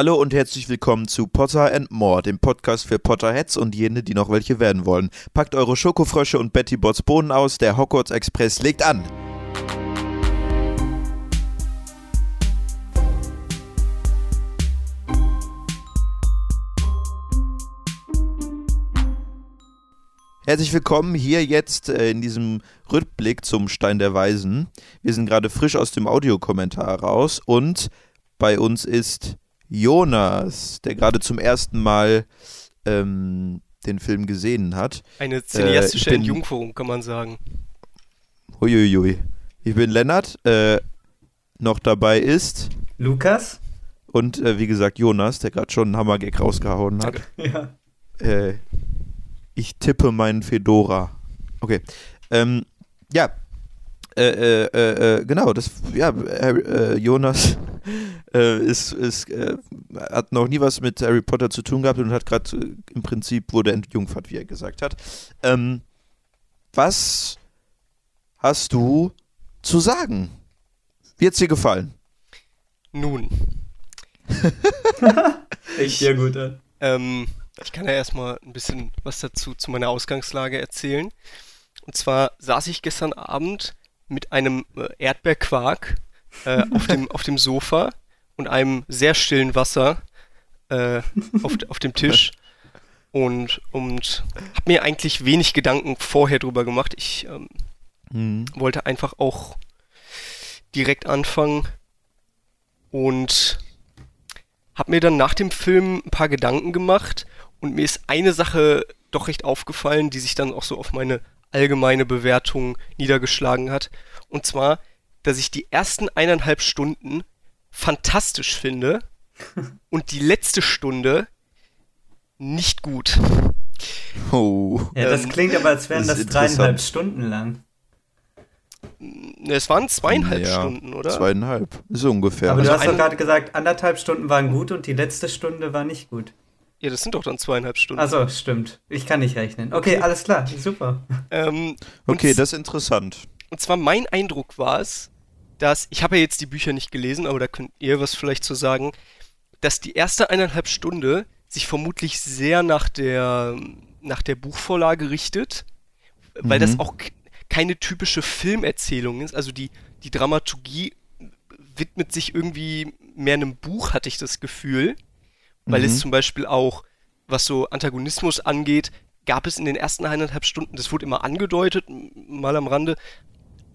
Hallo und herzlich willkommen zu Potter and More, dem Podcast für Potterheads und jene, die noch welche werden wollen. Packt eure Schokofrösche und Betty Bots Bohnen aus, der Hogwarts Express legt an. Herzlich willkommen hier jetzt äh, in diesem Rückblick zum Stein der Weisen. Wir sind gerade frisch aus dem Audiokommentar raus und bei uns ist Jonas, der gerade zum ersten Mal ähm, den Film gesehen hat. Eine cineastische äh, Entjungferung, kann man sagen. Huiuiui. Ich bin Lennart, äh, noch dabei ist Lukas und äh, wie gesagt Jonas, der gerade schon einen Hammergag rausgehauen hat. Ja. Äh, ich tippe meinen Fedora. Okay. Ähm, ja. Äh, äh, äh, genau, das, ja, Jonas ist, ist, hat noch nie was mit Harry Potter zu tun gehabt und hat gerade im Prinzip wurde entjungfert, wie er gesagt hat. Ähm, was hast du zu sagen? Wie hat's dir gefallen? Nun. ich sehr gut an. Ähm, ich kann ja erstmal ein bisschen was dazu zu meiner Ausgangslage erzählen. Und zwar saß ich gestern Abend mit einem äh, Erdbeerquark äh, auf, dem, auf dem Sofa und einem sehr stillen Wasser äh, auf, auf dem Tisch und, und habe mir eigentlich wenig Gedanken vorher drüber gemacht. Ich ähm, mhm. wollte einfach auch direkt anfangen und habe mir dann nach dem Film ein paar Gedanken gemacht und mir ist eine Sache doch recht aufgefallen, die sich dann auch so auf meine allgemeine Bewertung niedergeschlagen hat. Und zwar, dass ich die ersten eineinhalb Stunden fantastisch finde und die letzte Stunde nicht gut. Oh. Ja, das ähm, klingt aber, als wären das, das dreieinhalb Stunden lang. Es waren zweieinhalb ja, Stunden, oder? Zweieinhalb, so ungefähr. Aber also du hast doch gerade gesagt, anderthalb Stunden waren gut und die letzte Stunde war nicht gut. Ja, das sind doch dann zweieinhalb Stunden. Achso, stimmt. Ich kann nicht rechnen. Okay, okay. alles klar, super. Ähm, okay, das ist interessant. Und zwar mein Eindruck war es, dass, ich habe ja jetzt die Bücher nicht gelesen, aber da könnt ihr was vielleicht zu sagen, dass die erste eineinhalb Stunde sich vermutlich sehr nach der, nach der Buchvorlage richtet, weil mhm. das auch keine typische Filmerzählung ist. Also die, die Dramaturgie widmet sich irgendwie mehr einem Buch, hatte ich das Gefühl weil mhm. es zum Beispiel auch, was so Antagonismus angeht, gab es in den ersten eineinhalb Stunden, das wurde immer angedeutet, mal am Rande,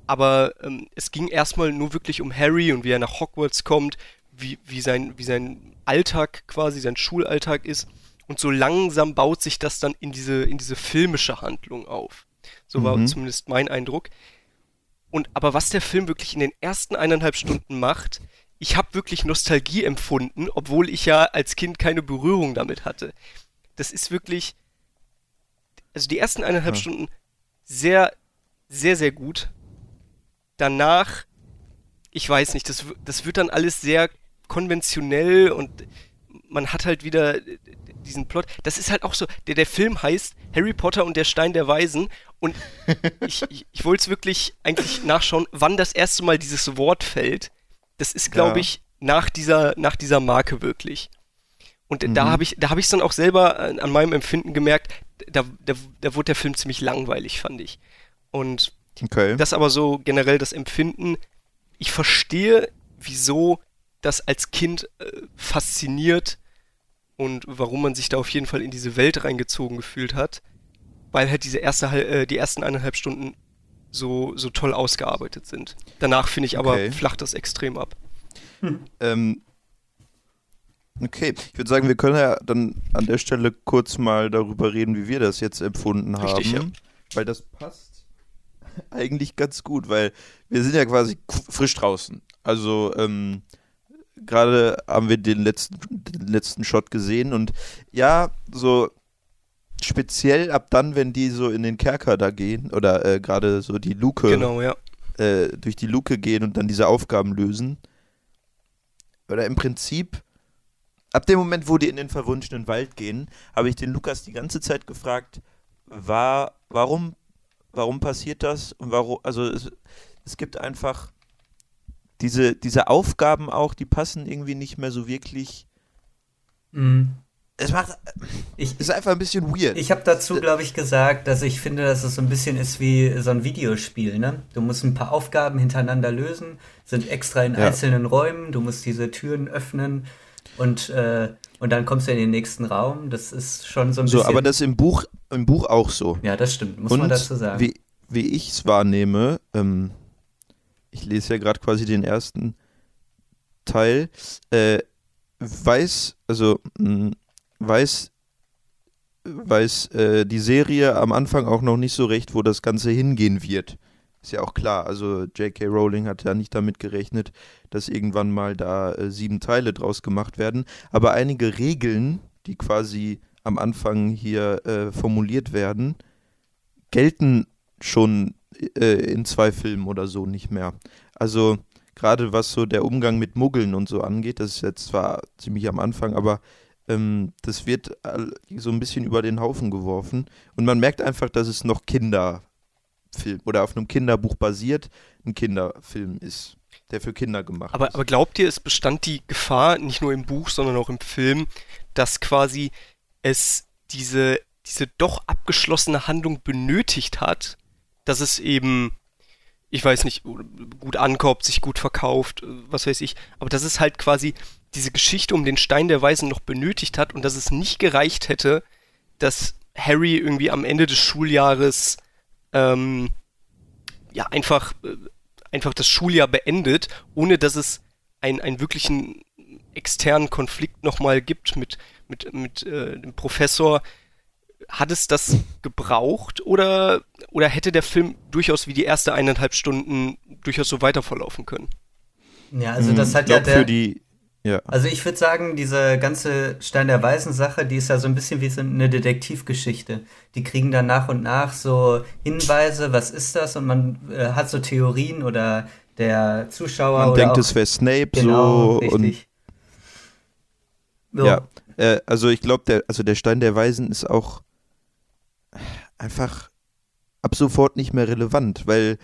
aber ähm, es ging erstmal nur wirklich um Harry und wie er nach Hogwarts kommt, wie, wie, sein, wie sein Alltag quasi, sein Schulalltag ist. Und so langsam baut sich das dann in diese, in diese filmische Handlung auf. So war mhm. zumindest mein Eindruck. Und aber was der Film wirklich in den ersten eineinhalb Stunden macht, ich habe wirklich Nostalgie empfunden, obwohl ich ja als Kind keine Berührung damit hatte. Das ist wirklich, also die ersten eineinhalb ja. Stunden sehr, sehr, sehr gut. Danach, ich weiß nicht, das, das wird dann alles sehr konventionell und man hat halt wieder diesen Plot. Das ist halt auch so, der, der Film heißt Harry Potter und der Stein der Weisen und ich, ich, ich wollte es wirklich eigentlich nachschauen, wann das erste Mal dieses Wort fällt. Das ist, glaube ja. ich, nach dieser, nach dieser Marke wirklich. Und mhm. da habe ich, da habe ich dann auch selber an, an, meinem Empfinden gemerkt, da, da, da wurde der Film ziemlich langweilig, fand ich. Und okay. das aber so generell das Empfinden. Ich verstehe, wieso das als Kind äh, fasziniert und warum man sich da auf jeden Fall in diese Welt reingezogen gefühlt hat, weil halt diese erste, äh, die ersten eineinhalb Stunden so, so toll ausgearbeitet sind. Danach finde ich aber, okay. flacht das extrem ab. Hm. Ähm, okay, ich würde sagen, wir können ja dann an der Stelle kurz mal darüber reden, wie wir das jetzt empfunden Richtig, haben. Ja. Weil das passt eigentlich ganz gut, weil wir sind ja quasi frisch draußen. Also, ähm, gerade haben wir den letzten, den letzten Shot gesehen und ja, so speziell ab dann, wenn die so in den Kerker da gehen oder äh, gerade so die Luke genau, ja. äh, durch die Luke gehen und dann diese Aufgaben lösen. Oder im Prinzip, ab dem Moment, wo die in den verwunschenen Wald gehen, habe ich den Lukas die ganze Zeit gefragt, war, warum, warum passiert das? Und warum, also es, es gibt einfach diese, diese Aufgaben auch, die passen irgendwie nicht mehr so wirklich Mhm. Es macht. Ich, ist einfach ein bisschen weird. Ich habe dazu, glaube ich, gesagt, dass ich finde, dass es so ein bisschen ist wie so ein Videospiel. Ne? Du musst ein paar Aufgaben hintereinander lösen, sind extra in ja. einzelnen Räumen, du musst diese Türen öffnen und, äh, und dann kommst du in den nächsten Raum. Das ist schon so ein bisschen. So, aber das im Buch, im Buch auch so. Ja, das stimmt, muss und man dazu sagen. Wie, wie ich es wahrnehme, ähm, ich lese ja gerade quasi den ersten Teil, äh, weiß, also mh, mm, weiß, weiß äh, die Serie am Anfang auch noch nicht so recht, wo das Ganze hingehen wird. Ist ja auch klar. Also J.K. Rowling hat ja nicht damit gerechnet, dass irgendwann mal da äh, sieben Teile draus gemacht werden. Aber einige Regeln, die quasi am Anfang hier äh, formuliert werden, gelten schon äh, in zwei Filmen oder so nicht mehr. Also gerade was so der Umgang mit Muggeln und so angeht, das ist jetzt zwar ziemlich am Anfang, aber ähm, das wird so ein bisschen über den Haufen geworfen. Und man merkt einfach, dass es noch Kinderfilm oder auf einem Kinderbuch basiert, ein Kinderfilm ist, der für Kinder gemacht aber, ist. Aber glaubt ihr, es bestand die Gefahr, nicht nur im Buch, sondern auch im Film, dass quasi es diese, diese doch abgeschlossene Handlung benötigt hat, dass es eben ich weiß nicht, gut ankommt, sich gut verkauft, was weiß ich, aber dass es halt quasi diese Geschichte um den Stein der Weisen noch benötigt hat und dass es nicht gereicht hätte, dass Harry irgendwie am Ende des Schuljahres ähm, ja einfach, äh, einfach das Schuljahr beendet, ohne dass es einen, einen wirklichen externen Konflikt nochmal gibt mit, mit, mit äh, dem Professor. Hat es das gebraucht oder, oder hätte der Film durchaus wie die erste eineinhalb Stunden durchaus so weiter verlaufen können? Ja, also das hat ja der, für die ja. Also ich würde sagen, diese ganze Stein der Weisen Sache, die ist ja so ein bisschen wie so eine Detektivgeschichte. Die kriegen dann nach und nach so Hinweise, was ist das? Und man äh, hat so Theorien oder der Zuschauer. Man denkt, es wäre Snape genau, so. Richtig. Und, so. Ja, äh, also ich glaube, der, also der Stein der Weisen ist auch einfach ab sofort nicht mehr relevant, weil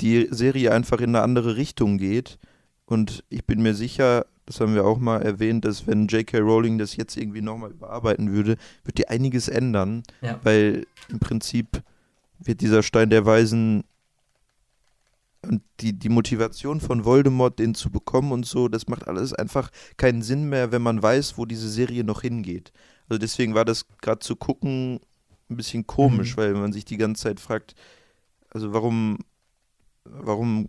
die Serie einfach in eine andere Richtung geht. Und ich bin mir sicher, das haben wir auch mal erwähnt, dass wenn J.K. Rowling das jetzt irgendwie nochmal überarbeiten würde, wird die einiges ändern, ja. weil im Prinzip wird dieser Stein der Weisen und die, die Motivation von Voldemort, den zu bekommen und so, das macht alles einfach keinen Sinn mehr, wenn man weiß, wo diese Serie noch hingeht. Also deswegen war das gerade zu gucken ein bisschen komisch, mhm. weil man sich die ganze Zeit fragt, also warum, warum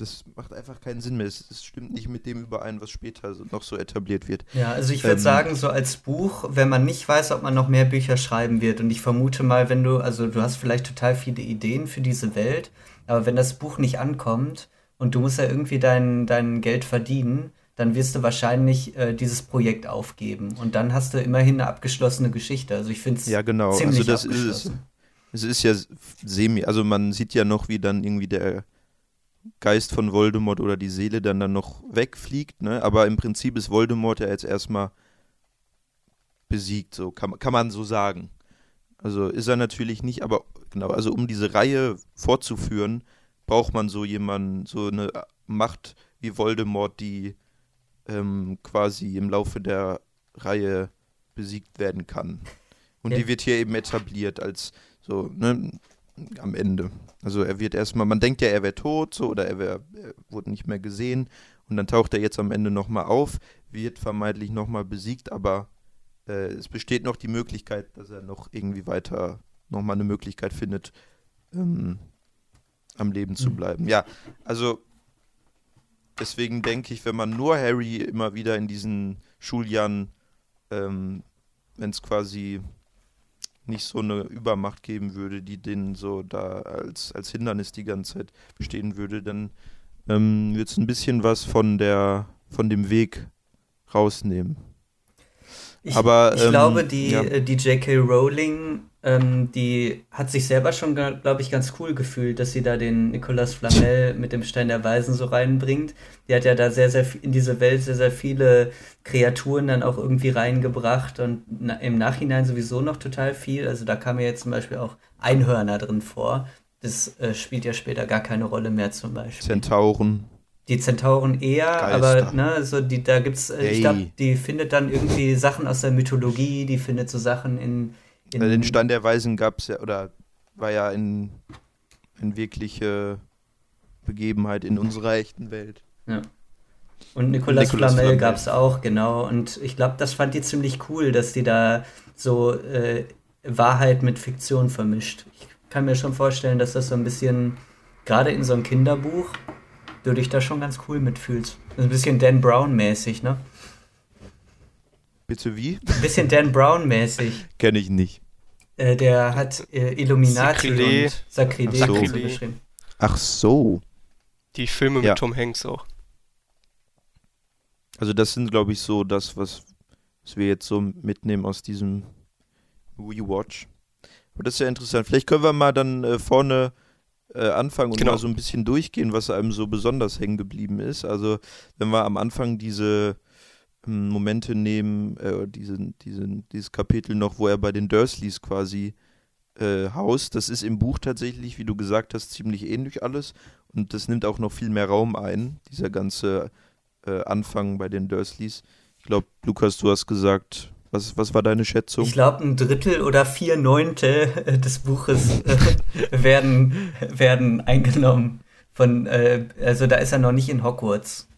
das macht einfach keinen Sinn mehr. Es, stimmt nicht mit dem überein, was später so, noch so etabliert wird. Ja, also ich würde ähm, sagen, so als Buch, wenn man nicht weiß, ob man noch mehr Bücher schreiben wird, und ich vermute mal, wenn du, also du hast vielleicht total viele Ideen für diese Welt, aber wenn das Buch nicht ankommt und du musst ja irgendwie dein, dein Geld verdienen, dann wirst du wahrscheinlich äh, dieses Projekt aufgeben. Und dann hast du immerhin eine abgeschlossene Geschichte. Also ich finde es ja, genau. ziemlich also das ist es ist ja semi, also man sieht ja noch, wie dann irgendwie der Geist von Voldemort oder die Seele dann dann noch wegfliegt, ne? Aber im Prinzip ist Voldemort ja jetzt erstmal besiegt, so kann, kann man so sagen. Also ist er natürlich nicht, aber genau, also um diese Reihe fortzuführen, braucht man so jemanden, so eine Macht wie Voldemort, die ähm, quasi im Laufe der Reihe besiegt werden kann. Und ja. die wird hier eben etabliert als so, ne, am Ende. Also er wird erstmal, man denkt ja, er wäre tot, so, oder er, wär, er wurde nicht mehr gesehen. Und dann taucht er jetzt am Ende nochmal auf, wird vermeintlich nochmal besiegt, aber äh, es besteht noch die Möglichkeit, dass er noch irgendwie weiter nochmal eine Möglichkeit findet, ähm, am Leben zu mhm. bleiben. Ja, also deswegen denke ich, wenn man nur Harry immer wieder in diesen Schuljahren, ähm, wenn es quasi nicht so eine Übermacht geben würde, die den so da als, als Hindernis die ganze Zeit bestehen würde, dann ähm, wird es ein bisschen was von der von dem Weg rausnehmen. Ich, Aber, ich ähm, glaube, die, ja. Äh, die J.K. Rowling, ähm, die hat sich selber schon, glaube ich, ganz cool gefühlt, dass sie da den Nicolas Flamel mit dem Stein der Weisen so reinbringt. Die hat ja da sehr, sehr in diese Welt sehr, sehr viele Kreaturen dann auch irgendwie reingebracht und na, im Nachhinein sowieso noch total viel. Also da kam ja jetzt zum Beispiel auch Einhörner drin vor. Das äh, spielt ja später gar keine Rolle mehr zum Beispiel. Zentauren. Die Zentauren eher, Geister. aber ne, so die, da gibt's, hey. Äh, ich glaube, die findet dann irgendwie Sachen aus der Mythologie, die findet so Sachen in. In den Stand der Weisen gab es ja, oder war ja in, in wirkliche Begebenheit in unserer echten Welt. Ja. Und Nicolas, Nicolas Flamel, Flamel. gab es auch, genau. Und ich glaube, das fand die ziemlich cool, dass die da so äh, Wahrheit mit Fiktion vermischt. Ich kann mir schon vorstellen, dass das so ein bisschen, gerade in so einem Kinderbuch, du dich da schon ganz cool mitfühlst. Ein bisschen Dan Brown-mäßig, ne? Bitte wie? Ein bisschen Dan Brown-mäßig. Kenne ich nicht. Äh, der hat äh, Illuminati Sacrilé. und Sacrilé, so. geschrieben. Ach so. Die Filme ja. mit Tom Hanks auch. Also das sind, glaube ich, so das, was, was wir jetzt so mitnehmen aus diesem Rewatch. Aber das ist ja interessant. Vielleicht können wir mal dann äh, vorne äh, anfangen und genau. mal so ein bisschen durchgehen, was einem so besonders hängen geblieben ist. Also wenn wir am Anfang diese Momente nehmen, äh, diesen, diesen, dieses Kapitel noch, wo er bei den Dursleys quasi äh, haust, das ist im Buch tatsächlich, wie du gesagt hast, ziemlich ähnlich alles. Und das nimmt auch noch viel mehr Raum ein, dieser ganze äh, Anfang bei den Dursleys. Ich glaube, Lukas, du hast gesagt, was, was war deine Schätzung? Ich glaube, ein Drittel oder vier Neunte des Buches äh, werden, werden eingenommen. Von, äh, also da ist er noch nicht in Hogwarts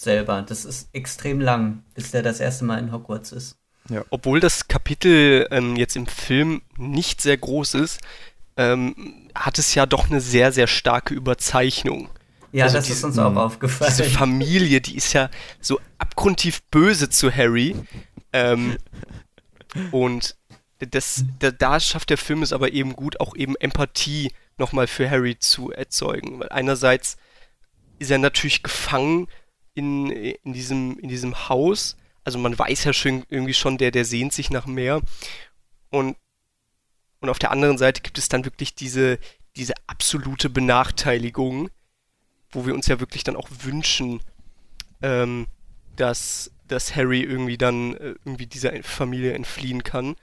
selber. Das ist extrem lang, bis der das erste Mal in Hogwarts ist. Ja. Obwohl das Kapitel ähm, jetzt im Film nicht sehr groß ist, ähm, hat es ja doch eine sehr, sehr starke Überzeichnung. Ja, also das diese, ist uns auch aufgefallen. Diese Familie, die ist ja so abgrundtief böse zu Harry. Ähm, und das, da, da, schafft der Film es aber eben gut, auch eben Empathie nochmal für Harry zu erzeugen. Weil einerseits ist er natürlich gefangen in, in, diesem, in diesem Haus. Also man weiß ja schon irgendwie schon, der, der sehnt sich nach mehr. Und, und auf der anderen Seite gibt es dann wirklich diese, diese absolute Benachteiligung, wo wir uns ja wirklich dann auch wünschen, ähm, dass, dass Harry irgendwie dann äh, irgendwie dieser Familie entfliehen kann.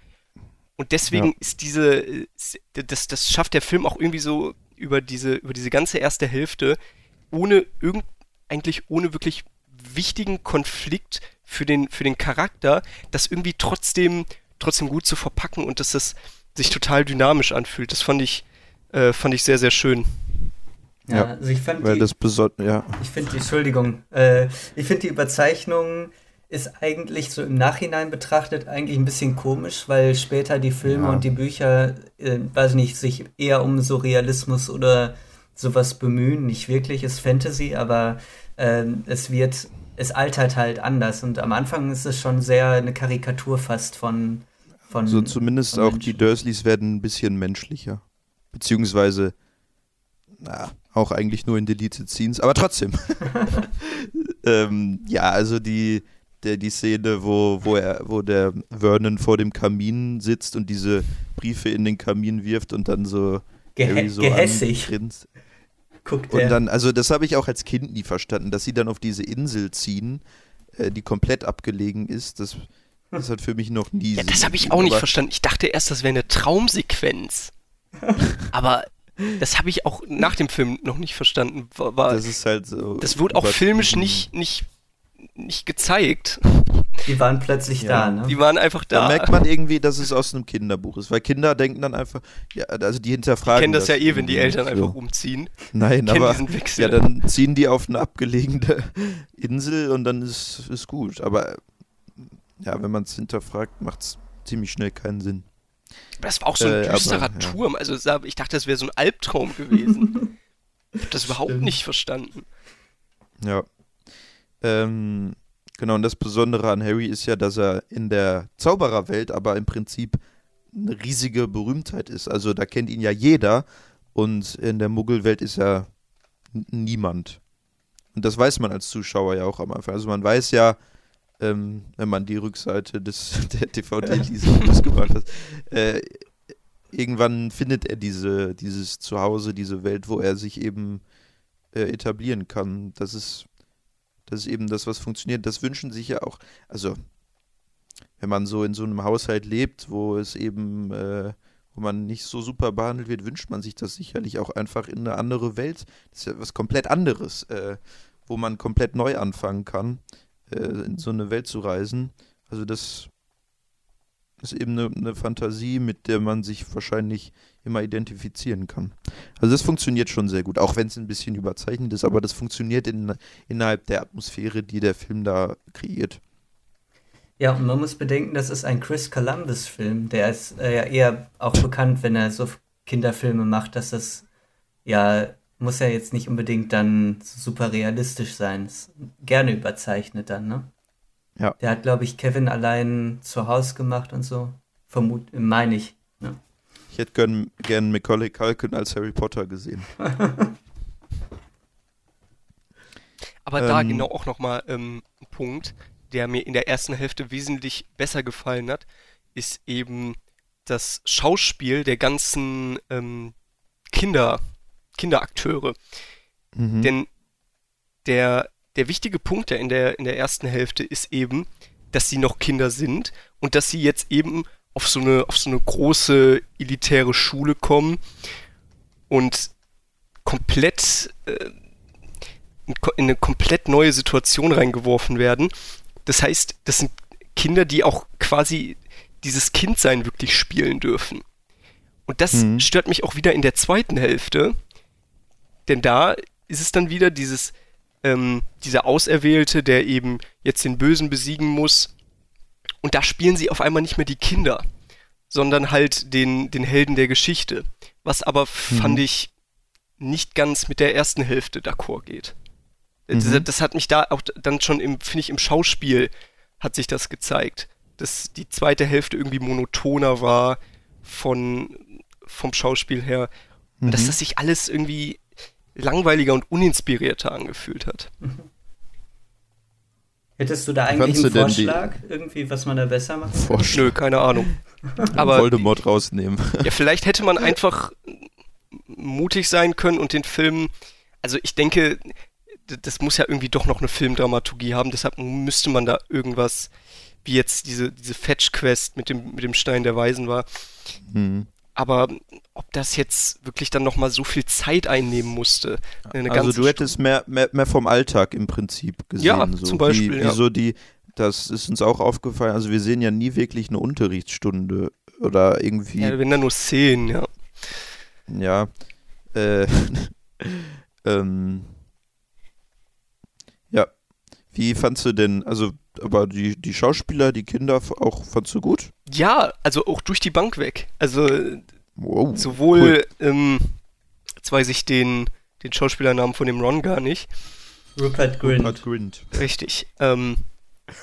Und deswegen ja. ist diese, das, das schafft der Film auch irgendwie so über diese, über diese ganze erste Hälfte, ohne irgend, eigentlich ohne wirklich wichtigen Konflikt für den, für den Charakter, das irgendwie trotzdem, trotzdem gut zu verpacken und dass das sich total dynamisch anfühlt. Das fand ich, äh, fand ich sehr, sehr schön. Ja, also ich fand weil die, das besonders, ja. Ich finde die, Entschuldigung, äh, ich finde die Überzeichnung ist eigentlich so im Nachhinein betrachtet eigentlich ein bisschen komisch, weil später die Filme ja. und die Bücher, äh, weiß nicht, sich eher um so Realismus oder sowas bemühen. Nicht wirklich, ist Fantasy, aber äh, es wird, es altert halt anders und am Anfang ist es schon sehr eine Karikatur fast von. von so zumindest von auch Menschen. die Dursleys werden ein bisschen menschlicher. Beziehungsweise, na, auch eigentlich nur in Deleted Scenes, aber trotzdem. ähm, ja, also die, der, die Szene, wo, wo, er, wo der Vernon vor dem Kamin sitzt und diese Briefe in den Kamin wirft und dann so, Ge so gehässig. Guckt und dann, also das habe ich auch als Kind nie verstanden, dass sie dann auf diese Insel ziehen, äh, die komplett abgelegen ist. Das, das hat für mich noch nie. Ja, das habe ich auch nicht verstanden. Ich dachte erst, das wäre eine Traumsequenz. Aber das habe ich auch nach dem Film noch nicht verstanden. War, das ist halt so. Das wurde auch filmisch nicht, nicht, nicht gezeigt. Die waren plötzlich ja. da, ne? Die waren einfach da. Da merkt man irgendwie, dass es aus einem Kinderbuch ist, weil Kinder denken dann einfach, ja, also die hinterfragen. Die kennen das, das ja eh, wenn die Eltern so. einfach umziehen. Nein, aber ja, dann ziehen die auf eine abgelegene Insel und dann ist es gut. Aber ja, wenn man es hinterfragt, macht es ziemlich schnell keinen Sinn. Das war auch so ein äh, düsterer aber, ja. Turm. Also ich dachte, das wäre so ein Albtraum gewesen. ich habe das überhaupt Stimmt. nicht verstanden. Ja. Ähm, genau, und das Besondere an Harry ist ja, dass er in der Zaubererwelt aber im Prinzip eine riesige Berühmtheit ist. Also da kennt ihn ja jeder und in der Muggelwelt ist er niemand. Und das weiß man als Zuschauer ja auch am Anfang. Also man weiß ja, ähm, wenn man die Rückseite des, der DVD dieses gemacht hat. Äh, irgendwann findet er diese, dieses Zuhause, diese Welt, wo er sich eben äh, etablieren kann. Das ist, das ist eben das, was funktioniert. Das wünschen sich ja auch, also wenn man so in so einem Haushalt lebt, wo es eben, äh, wo man nicht so super behandelt wird, wünscht man sich das sicherlich auch einfach in eine andere Welt. Das ist ja was komplett anderes. Äh, wo man komplett neu anfangen kann, äh, in so eine Welt zu reisen. Also das ist eben eine, eine, Fantasie, mit der man sich wahrscheinlich immer identifizieren kann. Also das funktioniert schon sehr gut, auch wenn es ein bisschen überzeichnet ist, aber das funktioniert in, innerhalb der Atmosphäre, die der Film da kreiert. Ja, und man muss bedenken, das ist ein Chris Columbus-Film. Der ist äh, ja eher auch bekannt, wenn er so Kinderfilme macht, dass das ja muss ja jetzt nicht unbedingt dann super realistisch sein. Ist gerne überzeichnet dann, ne? Ja. Der hat, glaube ich, Kevin allein zu Hause gemacht und so. Vermut, meine ich. Ne? Ich hätte gern, gern Macaulay Culkin als Harry Potter gesehen. Aber ähm, da genau auch nochmal ähm, ein Punkt, der mir in der ersten Hälfte wesentlich besser gefallen hat, ist eben das Schauspiel der ganzen ähm, Kinder, Kinderakteure. Mhm. Denn der, der wichtige Punkt der in, der in der ersten Hälfte ist eben, dass sie noch Kinder sind und dass sie jetzt eben auf so eine, auf so eine große elitäre Schule kommen und komplett äh, in eine komplett neue Situation reingeworfen werden. Das heißt, das sind Kinder, die auch quasi dieses Kindsein wirklich spielen dürfen. Und das mhm. stört mich auch wieder in der zweiten Hälfte, denn da ist es dann wieder dieses, ähm, dieser Auserwählte, der eben jetzt den Bösen besiegen muss. Und da spielen sie auf einmal nicht mehr die Kinder, sondern halt den, den Helden der Geschichte. Was aber, mhm. fand ich, nicht ganz mit der ersten Hälfte d'accord geht. Mhm. Das, das, hat mich da auch dann schon im, finde ich, im Schauspiel hat sich das gezeigt. Dass die zweite Hälfte irgendwie monotoner war von, vom Schauspiel her. Und dass mhm. das sich alles irgendwie langweiliger und uninspirierter angefühlt hat. Hättest du da eigentlich einen Vorschlag, irgendwie, was man da besser macht? Vorschlag. Nö, keine Ahnung. Aber Voldemort rausnehmen. Ja, vielleicht hätte man einfach mutig sein können und den Film, also ich denke, das muss ja irgendwie doch noch eine Filmdramaturgie haben, deshalb müsste man da irgendwas, wie jetzt diese, diese Fetch-Quest mit dem, mit dem Stein der Weisen war, mhm. Aber ob das jetzt wirklich dann nochmal so viel Zeit einnehmen musste. also du hättest mehr, mehr, mehr vom Alltag im Prinzip gesehen. Ja, so. zum Beispiel. Wie, ja. wie so die, das ist uns auch aufgefallen, also wir sehen ja nie wirklich eine Unterrichtsstunde oder irgendwie. Ja, wenn da nur Szenen, ja. Ja. Äh, ähm, ja. Wie fandst du denn, also aber die, die Schauspieler, die Kinder auch fandst du gut? Ja, also auch durch die Bank weg. Also wow, sowohl, cool. ähm, jetzt weiß ich den, den Schauspielernamen von dem Ron gar nicht. Rupert Grint. Rupert Grint. Richtig. Ähm,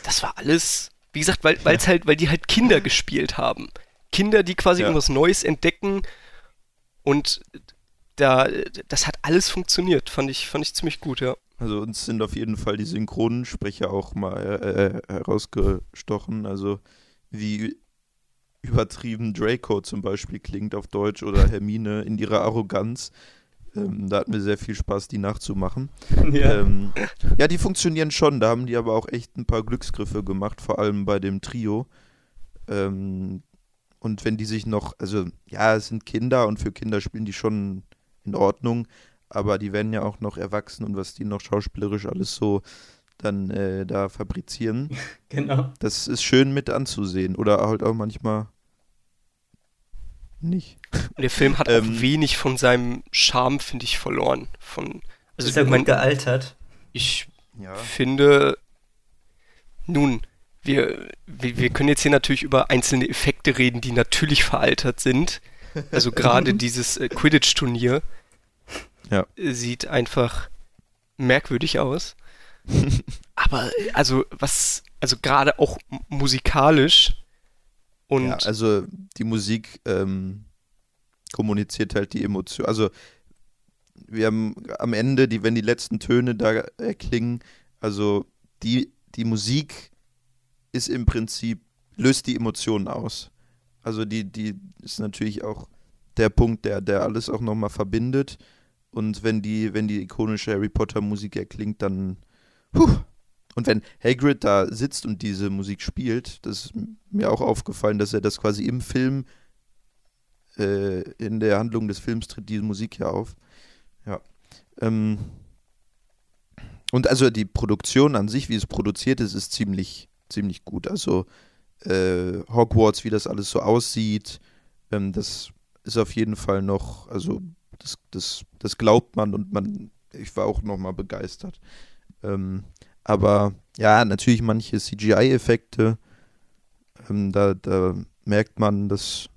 das war alles, wie gesagt, weil es halt, weil die halt Kinder gespielt haben. Kinder, die quasi ja. irgendwas Neues entdecken und da, das hat alles funktioniert, fand ich, fand ich ziemlich gut, ja. Also uns sind auf jeden Fall die Synchronsprecher auch mal äh, äh, herausgestochen. Also wie übertrieben Draco zum Beispiel klingt auf Deutsch oder Hermine in ihrer Arroganz. Ähm, da hatten wir sehr viel Spaß, die nachzumachen. Ja. Ähm, ja, die funktionieren schon. Da haben die aber auch echt ein paar Glücksgriffe gemacht, vor allem bei dem Trio. Ähm, und wenn die sich noch, also ja, es sind Kinder und für Kinder spielen die schon in Ordnung aber die werden ja auch noch erwachsen und was die noch schauspielerisch alles so dann äh, da fabrizieren. Genau. Das ist schön mit anzusehen. Oder halt auch manchmal nicht. Der Film hat ähm, auch wenig von seinem Charme, finde ich, verloren. Von, also ist er gut gealtert? Ich ja. finde, nun, wir, wir, wir können jetzt hier natürlich über einzelne Effekte reden, die natürlich veraltert sind. Also gerade dieses äh, Quidditch-Turnier ja. sieht einfach merkwürdig aus. Aber also was, also gerade auch musikalisch und ja, also die Musik ähm, kommuniziert halt die Emotion. Also wir haben am Ende, die, wenn die letzten Töne da erklingen, also die, die Musik ist im Prinzip, löst die Emotionen aus. Also die, die ist natürlich auch der Punkt, der, der alles auch nochmal verbindet. Und wenn die, wenn die ikonische Harry Potter Musik erklingt, dann. Puh. Und wenn Hagrid da sitzt und diese Musik spielt, das ist mir auch aufgefallen, dass er das quasi im Film, äh, in der Handlung des Films tritt diese Musik ja auf. Ja. Ähm, und also die Produktion an sich, wie es produziert ist, ist ziemlich, ziemlich gut. Also äh, Hogwarts, wie das alles so aussieht, ähm, das ist auf jeden Fall noch, also das, das, das glaubt man und man, ich war auch nochmal begeistert. Ähm, aber ja, natürlich manche CGI-Effekte, ähm, da, da merkt man, dass,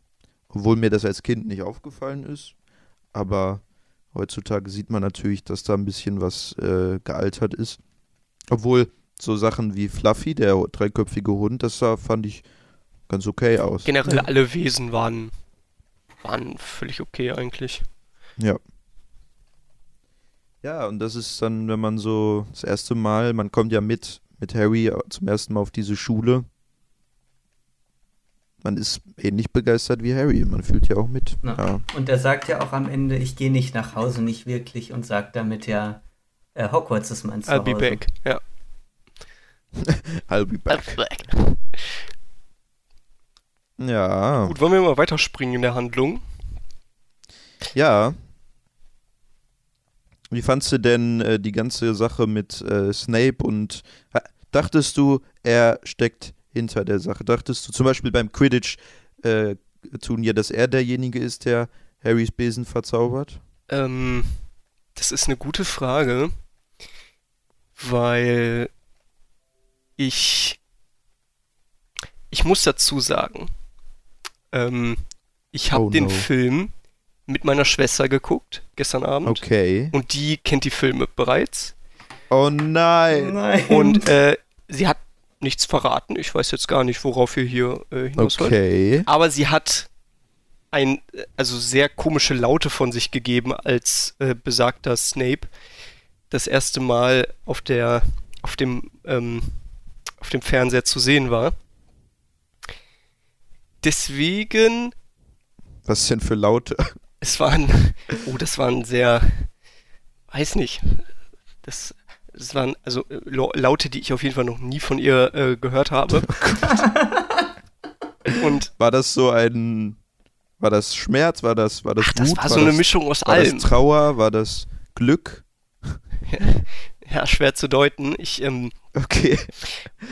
obwohl mir das als Kind nicht aufgefallen ist, aber heutzutage sieht man natürlich, dass da ein bisschen was äh, gealtert ist. Obwohl so Sachen wie Fluffy, der dreiköpfige Hund, das sah, fand ich ganz okay aus. Generell alle Wesen waren, waren völlig okay eigentlich. Ja. Ja, und das ist dann, wenn man so das erste Mal, man kommt ja mit, mit Harry zum ersten Mal auf diese Schule. Man ist ähnlich begeistert wie Harry, man fühlt ja auch mit. Ja. Und er sagt ja auch am Ende, ich gehe nicht nach Hause, nicht wirklich, und sagt damit ja, äh, Hogwarts ist mein Zuhause. I'll be back, ja. I'll be back. I'll be back. Ja. Gut, wollen wir mal weiterspringen in der Handlung? Ja, wie fandst du denn äh, die ganze Sache mit äh, Snape und dachtest du, er steckt hinter der Sache? Dachtest du zum Beispiel beim Quidditch-Turnier, äh, dass er derjenige ist, der Harrys Besen verzaubert? Ähm, das ist eine gute Frage, weil ich ich muss dazu sagen, ähm, ich habe oh den no. Film mit meiner Schwester geguckt, gestern Abend. Okay. Und die kennt die Filme bereits. Oh nein. nein. Und äh, sie hat nichts verraten. Ich weiß jetzt gar nicht, worauf ihr hier äh, hinaus Okay. Wollt. Aber sie hat ein, also sehr komische Laute von sich gegeben, als äh, besagter Snape das erste Mal auf der, auf dem, ähm, auf dem Fernseher zu sehen war. Deswegen. Was ist denn für Laute? Es waren, oh, das waren sehr, weiß nicht, das, das waren also äh, Laute, die ich auf jeden Fall noch nie von ihr äh, gehört habe. Und war das so ein, war das Schmerz, war das, war das Ach, das Wut, war, war so das, eine Mischung aus war allem. War das Trauer, war das Glück? ja, schwer zu deuten. Ich, ähm, okay.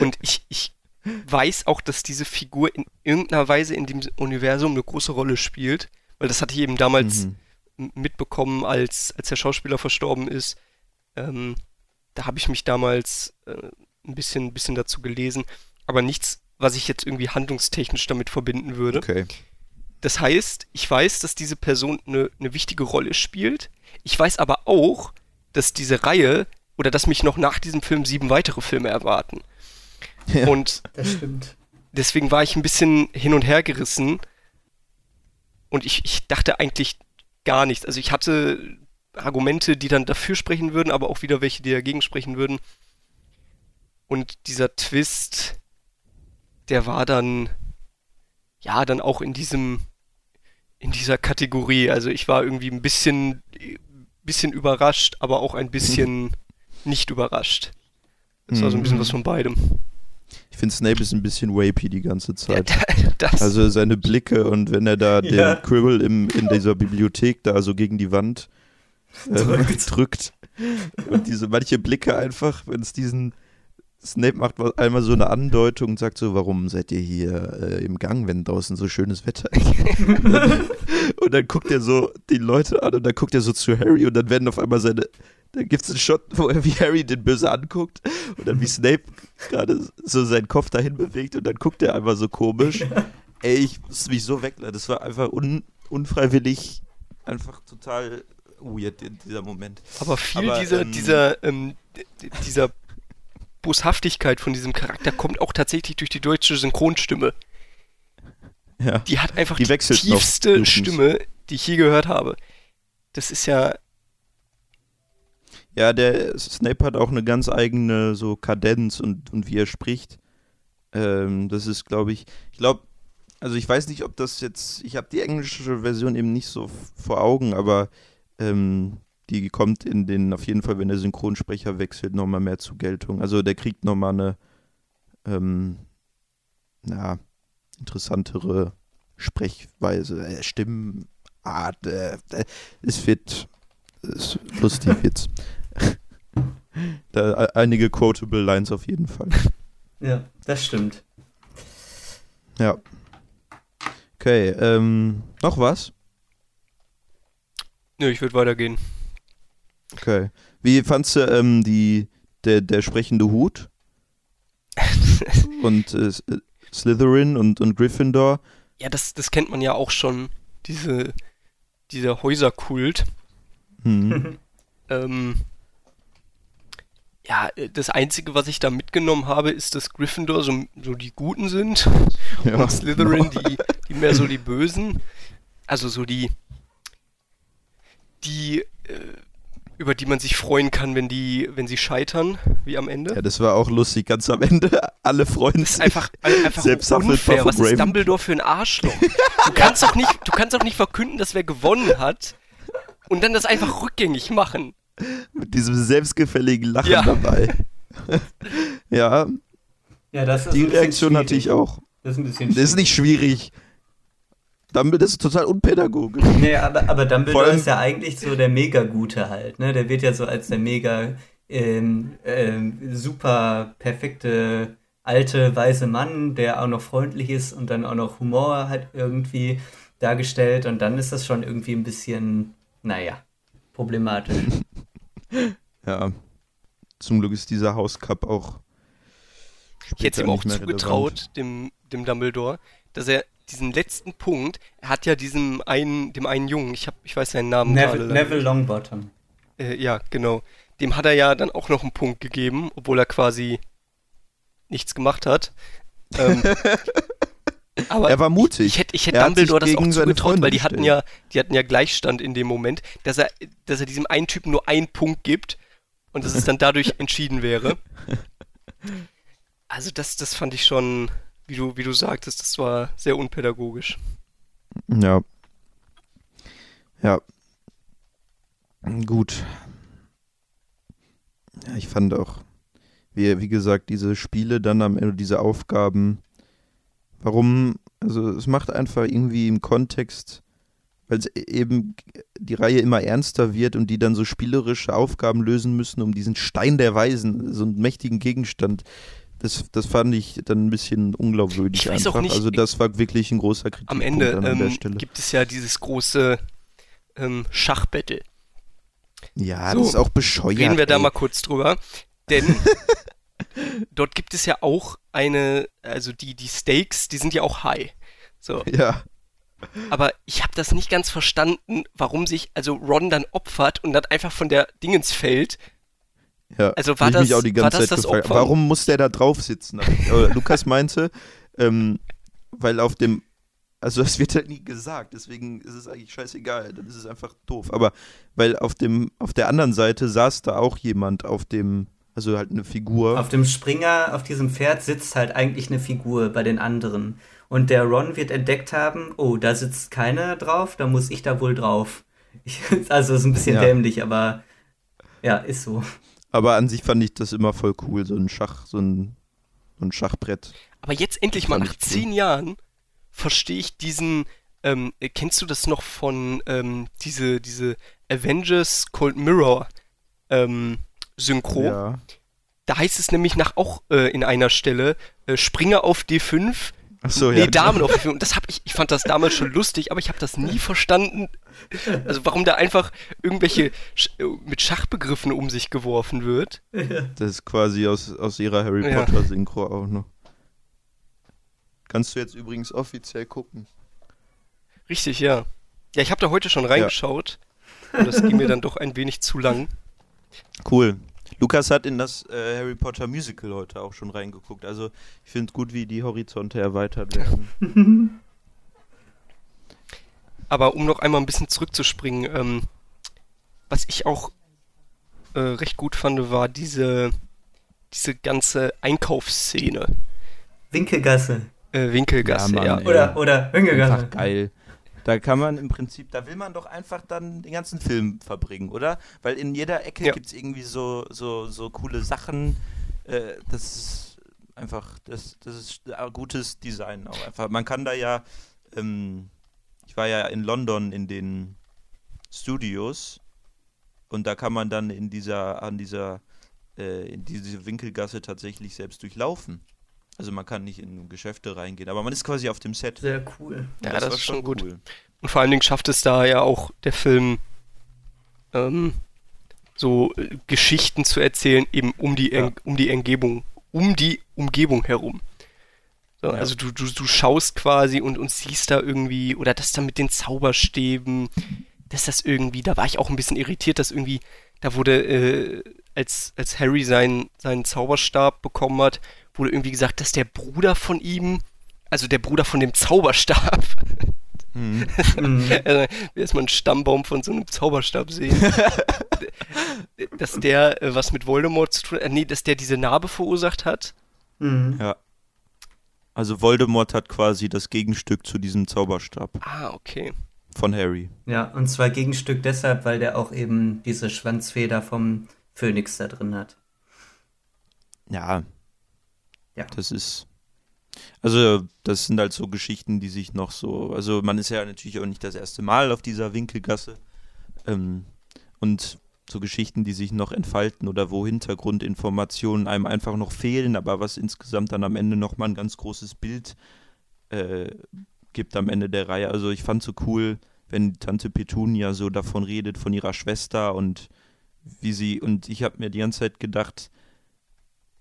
Und ich, ich weiß auch, dass diese Figur in irgendeiner Weise in dem Universum eine große Rolle spielt. Weil das hatte ich eben damals mhm. mitbekommen, als, als der Schauspieler verstorben ist. Ähm, da habe ich mich damals äh, ein bisschen, bisschen dazu gelesen. Aber nichts, was ich jetzt irgendwie handlungstechnisch damit verbinden würde. Okay. Das heißt, ich weiß, dass diese Person eine, eine wichtige Rolle spielt. Ich weiß aber auch, dass diese Reihe oder dass mich noch nach diesem Film sieben weitere Filme erwarten. Ja, und das stimmt. deswegen war ich ein bisschen hin und her gerissen, und ich, ich dachte eigentlich gar nichts. Also ich hatte Argumente, die dann dafür sprechen würden, aber auch wieder welche, die dagegen sprechen würden. Und dieser Twist, der war dann, ja, dann auch in diesem, in dieser Kategorie. Also ich war irgendwie ein bisschen, bisschen überrascht, aber auch ein bisschen nicht überrascht. Das war so ein bisschen was von beidem. Ich finde Snape ist ein bisschen rapey die ganze Zeit. Ja, also seine Blicke und wenn er da ja. den Quirrell im, in dieser Bibliothek da so gegen die Wand äh, drückt. drückt. Und diese manche Blicke einfach, wenn es diesen Snape macht einmal so eine Andeutung und sagt so, warum seid ihr hier äh, im Gang, wenn draußen so schönes Wetter ist? und dann guckt er so die Leute an und dann guckt er so zu Harry und dann werden auf einmal seine dann gibt es einen Shot, wo er wie Harry den böse anguckt und dann wie Snape gerade so seinen Kopf dahin bewegt und dann guckt er einfach so komisch. Ey, ich muss mich so weglassen. Das war einfach un, unfreiwillig, einfach total weird in dieser Moment. Aber viel Aber, dieser, ähm, dieser, ähm, dieser Boshaftigkeit von diesem Charakter kommt auch tatsächlich durch die deutsche Synchronstimme. Ja. Die hat einfach die, die tiefste Stimme, die ich je gehört habe. Das ist ja ja, der Snape hat auch eine ganz eigene so Kadenz und, und wie er spricht. Ähm, das ist, glaube ich, ich glaube, also ich weiß nicht, ob das jetzt, ich habe die englische Version eben nicht so vor Augen, aber ähm, die kommt in den, auf jeden Fall, wenn der Synchronsprecher wechselt, nochmal mehr zur Geltung. Also der kriegt nochmal eine, ähm, na, interessantere Sprechweise, äh, Stimmenart. Äh, es wird ist lustig jetzt. Da einige quotable Lines auf jeden Fall. Ja, das stimmt. Ja. Okay, ähm, noch was? Nö, ich würde weitergehen. Okay. Wie fandst du ähm, die, der, der sprechende Hut? und äh, Slytherin und, und Gryffindor? Ja, das, das kennt man ja auch schon, diese, dieser Häuserkult. Hm. ähm, ja, das Einzige, was ich da mitgenommen habe, ist, dass Gryffindor so, so die Guten sind ja, und Slytherin genau. die, die mehr so die Bösen. Also so die, die, äh, über die man sich freuen kann, wenn die, wenn sie scheitern, wie am Ende. Ja, das war auch lustig, ganz am Ende. Alle freuen sich. Das ist einfach, einfach Selbst unfair. Was ist Dumbledore für ein Arschloch? Du kannst doch nicht, du kannst doch nicht verkünden, dass wer gewonnen hat und dann das einfach rückgängig machen. Mit diesem selbstgefälligen Lachen ja. dabei. ja. Ja, das ist Die Reaktion schwierig. hatte ich auch. Das ist ein bisschen schwierig. Das ist nicht schwierig. Dumbledore ist total unpädagogisch. Nee, aber, aber Dumbledore ist ja eigentlich so der Mega-Gute halt, ne? Der wird ja so als der mega ähm, ähm, super perfekte alte weiße Mann, der auch noch freundlich ist und dann auch noch Humor hat irgendwie dargestellt und dann ist das schon irgendwie ein bisschen, naja, problematisch. Ja. Zum Glück ist dieser Hauscup auch. Ich hätte ihm auch zugetraut, dem, dem Dumbledore, dass er diesen letzten Punkt, er hat ja diesem einen, dem einen Jungen, ich hab, ich weiß seinen Namen Neville, Neville Longbottom. Äh, ja, genau. Dem hat er ja dann auch noch einen Punkt gegeben, obwohl er quasi nichts gemacht hat. Ähm, aber er war mutig. Ich, hätte, ich hätte Dumbledore das auch zugetraut, weil die hatten ja, die hatten ja Gleichstand in dem Moment, dass er, dass er diesem einen Typen nur einen Punkt gibt und dass es dann dadurch entschieden wäre. Also das, das fand ich schon, wie du, wie du sagtest, das war sehr unpädagogisch. Ja. Ja. Gut. Ja, ich fand auch, wie, wie gesagt, diese Spiele dann am Ende, diese Aufgaben, warum, also es macht einfach irgendwie im Kontext, weil es eben die Reihe immer ernster wird und die dann so spielerische Aufgaben lösen müssen, um diesen Stein der Weisen, so einen mächtigen Gegenstand das, das fand ich dann ein bisschen unglaubwürdig ich weiß einfach. Auch nicht, also das war wirklich ein großer Kritikpunkt am Ende ähm, gibt es ja dieses große ähm, Schachbattle. Ja, so, das ist auch bescheuert. Reden wir ey. da mal kurz drüber. Denn dort gibt es ja auch eine, also die, die Stakes, die sind ja auch high. So. Ja. Aber ich habe das nicht ganz verstanden, warum sich also Ron dann opfert und dann einfach von der Dingens fällt ja, also war das, mich auch die ganze Zeit das gefragt, warum muss der da drauf sitzen? Lukas meinte, ähm, weil auf dem, also das wird halt nie gesagt, deswegen ist es eigentlich scheißegal, dann ist es einfach doof. Aber weil auf dem, auf der anderen Seite saß da auch jemand auf dem, also halt eine Figur. Auf dem Springer, auf diesem Pferd sitzt halt eigentlich eine Figur bei den anderen. Und der Ron wird entdeckt haben, oh, da sitzt keiner drauf, da muss ich da wohl drauf. Ich, also ist ein bisschen ja. dämlich, aber ja, ist so. Aber an sich fand ich das immer voll cool, so ein Schach, so ein, so ein Schachbrett. Aber jetzt endlich mal nach cool. zehn Jahren verstehe ich diesen. Ähm, kennst du das noch von ähm, diese, diese Avengers Cold Mirror ähm, Synchro? Ja. Da heißt es nämlich nach auch äh, in einer Stelle, äh, Springer auf D5, Ach so, nee, ja. Damen auf Und das hab ich, ich fand das damals schon lustig, aber ich habe das nie verstanden. Also warum da einfach irgendwelche Sch mit Schachbegriffen um sich geworfen wird. Das ist quasi aus, aus ihrer Harry ja. Potter Synchro auch noch. Kannst du jetzt übrigens offiziell gucken. Richtig, ja. Ja, ich habe da heute schon reingeschaut. Ja. Und das ging mir dann doch ein wenig zu lang. Cool. Lukas hat in das äh, Harry Potter Musical heute auch schon reingeguckt. Also ich finde es gut, wie die Horizonte erweitert werden. Aber um noch einmal ein bisschen zurückzuspringen, ähm, was ich auch äh, recht gut fand, war diese, diese ganze Einkaufsszene. Winkelgasse. Äh, Winkelgasse, ja. Mann, ja. Oder, oder Winkelgasse. Einfach geil. Da kann man im Prinzip, da will man doch einfach dann den ganzen Film verbringen, oder? Weil in jeder Ecke ja. gibt es irgendwie so, so, so coole Sachen. Äh, das ist einfach, das, das ist gutes Design auch einfach. Man kann da ja, ähm, ich war ja in London in den Studios und da kann man dann in dieser, an dieser äh, diese Winkelgasse tatsächlich selbst durchlaufen. Also man kann nicht in Geschäfte reingehen, aber man ist quasi auf dem Set. Sehr cool. Ja, das, das ist schon gut. Cool. Und vor allen Dingen schafft es da ja auch der Film ähm, so äh, Geschichten zu erzählen, eben um die, ja. um die Umgebung, um die Umgebung herum. So, ja. Also du, du, du schaust quasi und, und siehst da irgendwie, oder das da mit den Zauberstäben, dass das irgendwie, da war ich auch ein bisschen irritiert, dass irgendwie, da wurde, äh, als, als Harry seinen, seinen Zauberstab bekommen hat, wurde irgendwie gesagt, dass der Bruder von ihm, also der Bruder von dem Zauberstab, mhm. also, erstmal einen Stammbaum von so einem Zauberstab sehen, dass der äh, was mit Voldemort zu tun hat, äh, nee, dass der diese Narbe verursacht hat. Mhm. Ja. Also Voldemort hat quasi das Gegenstück zu diesem Zauberstab. Ah, okay. Von Harry. Ja, und zwar Gegenstück deshalb, weil der auch eben diese Schwanzfeder vom Phönix da drin hat. Ja. Ja. Das ist. Also, das sind halt so Geschichten, die sich noch so. Also, man ist ja natürlich auch nicht das erste Mal auf dieser Winkelgasse. Ähm, und so Geschichten, die sich noch entfalten oder wo Hintergrundinformationen einem einfach noch fehlen, aber was insgesamt dann am Ende nochmal ein ganz großes Bild äh, gibt am Ende der Reihe. Also ich fand so cool, wenn Tante Petunia so davon redet, von ihrer Schwester und wie sie, und ich habe mir die ganze Zeit gedacht,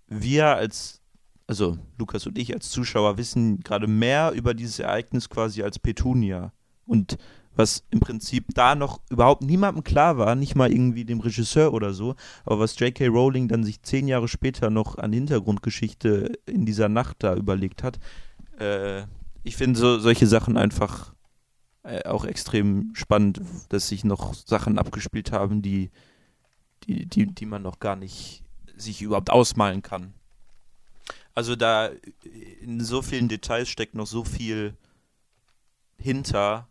wir als, also Lukas und ich als Zuschauer wissen gerade mehr über dieses Ereignis quasi als Petunia. Und was im Prinzip da noch überhaupt niemandem klar war, nicht mal irgendwie dem Regisseur oder so, aber was J.K. Rowling dann sich zehn Jahre später noch an Hintergrundgeschichte in dieser Nacht da überlegt hat. Äh, ich finde so, solche Sachen einfach äh, auch extrem spannend, dass sich noch Sachen abgespielt haben, die, die, die, die man noch gar nicht sich überhaupt ausmalen kann. Also da in so vielen Details steckt noch so viel hinter,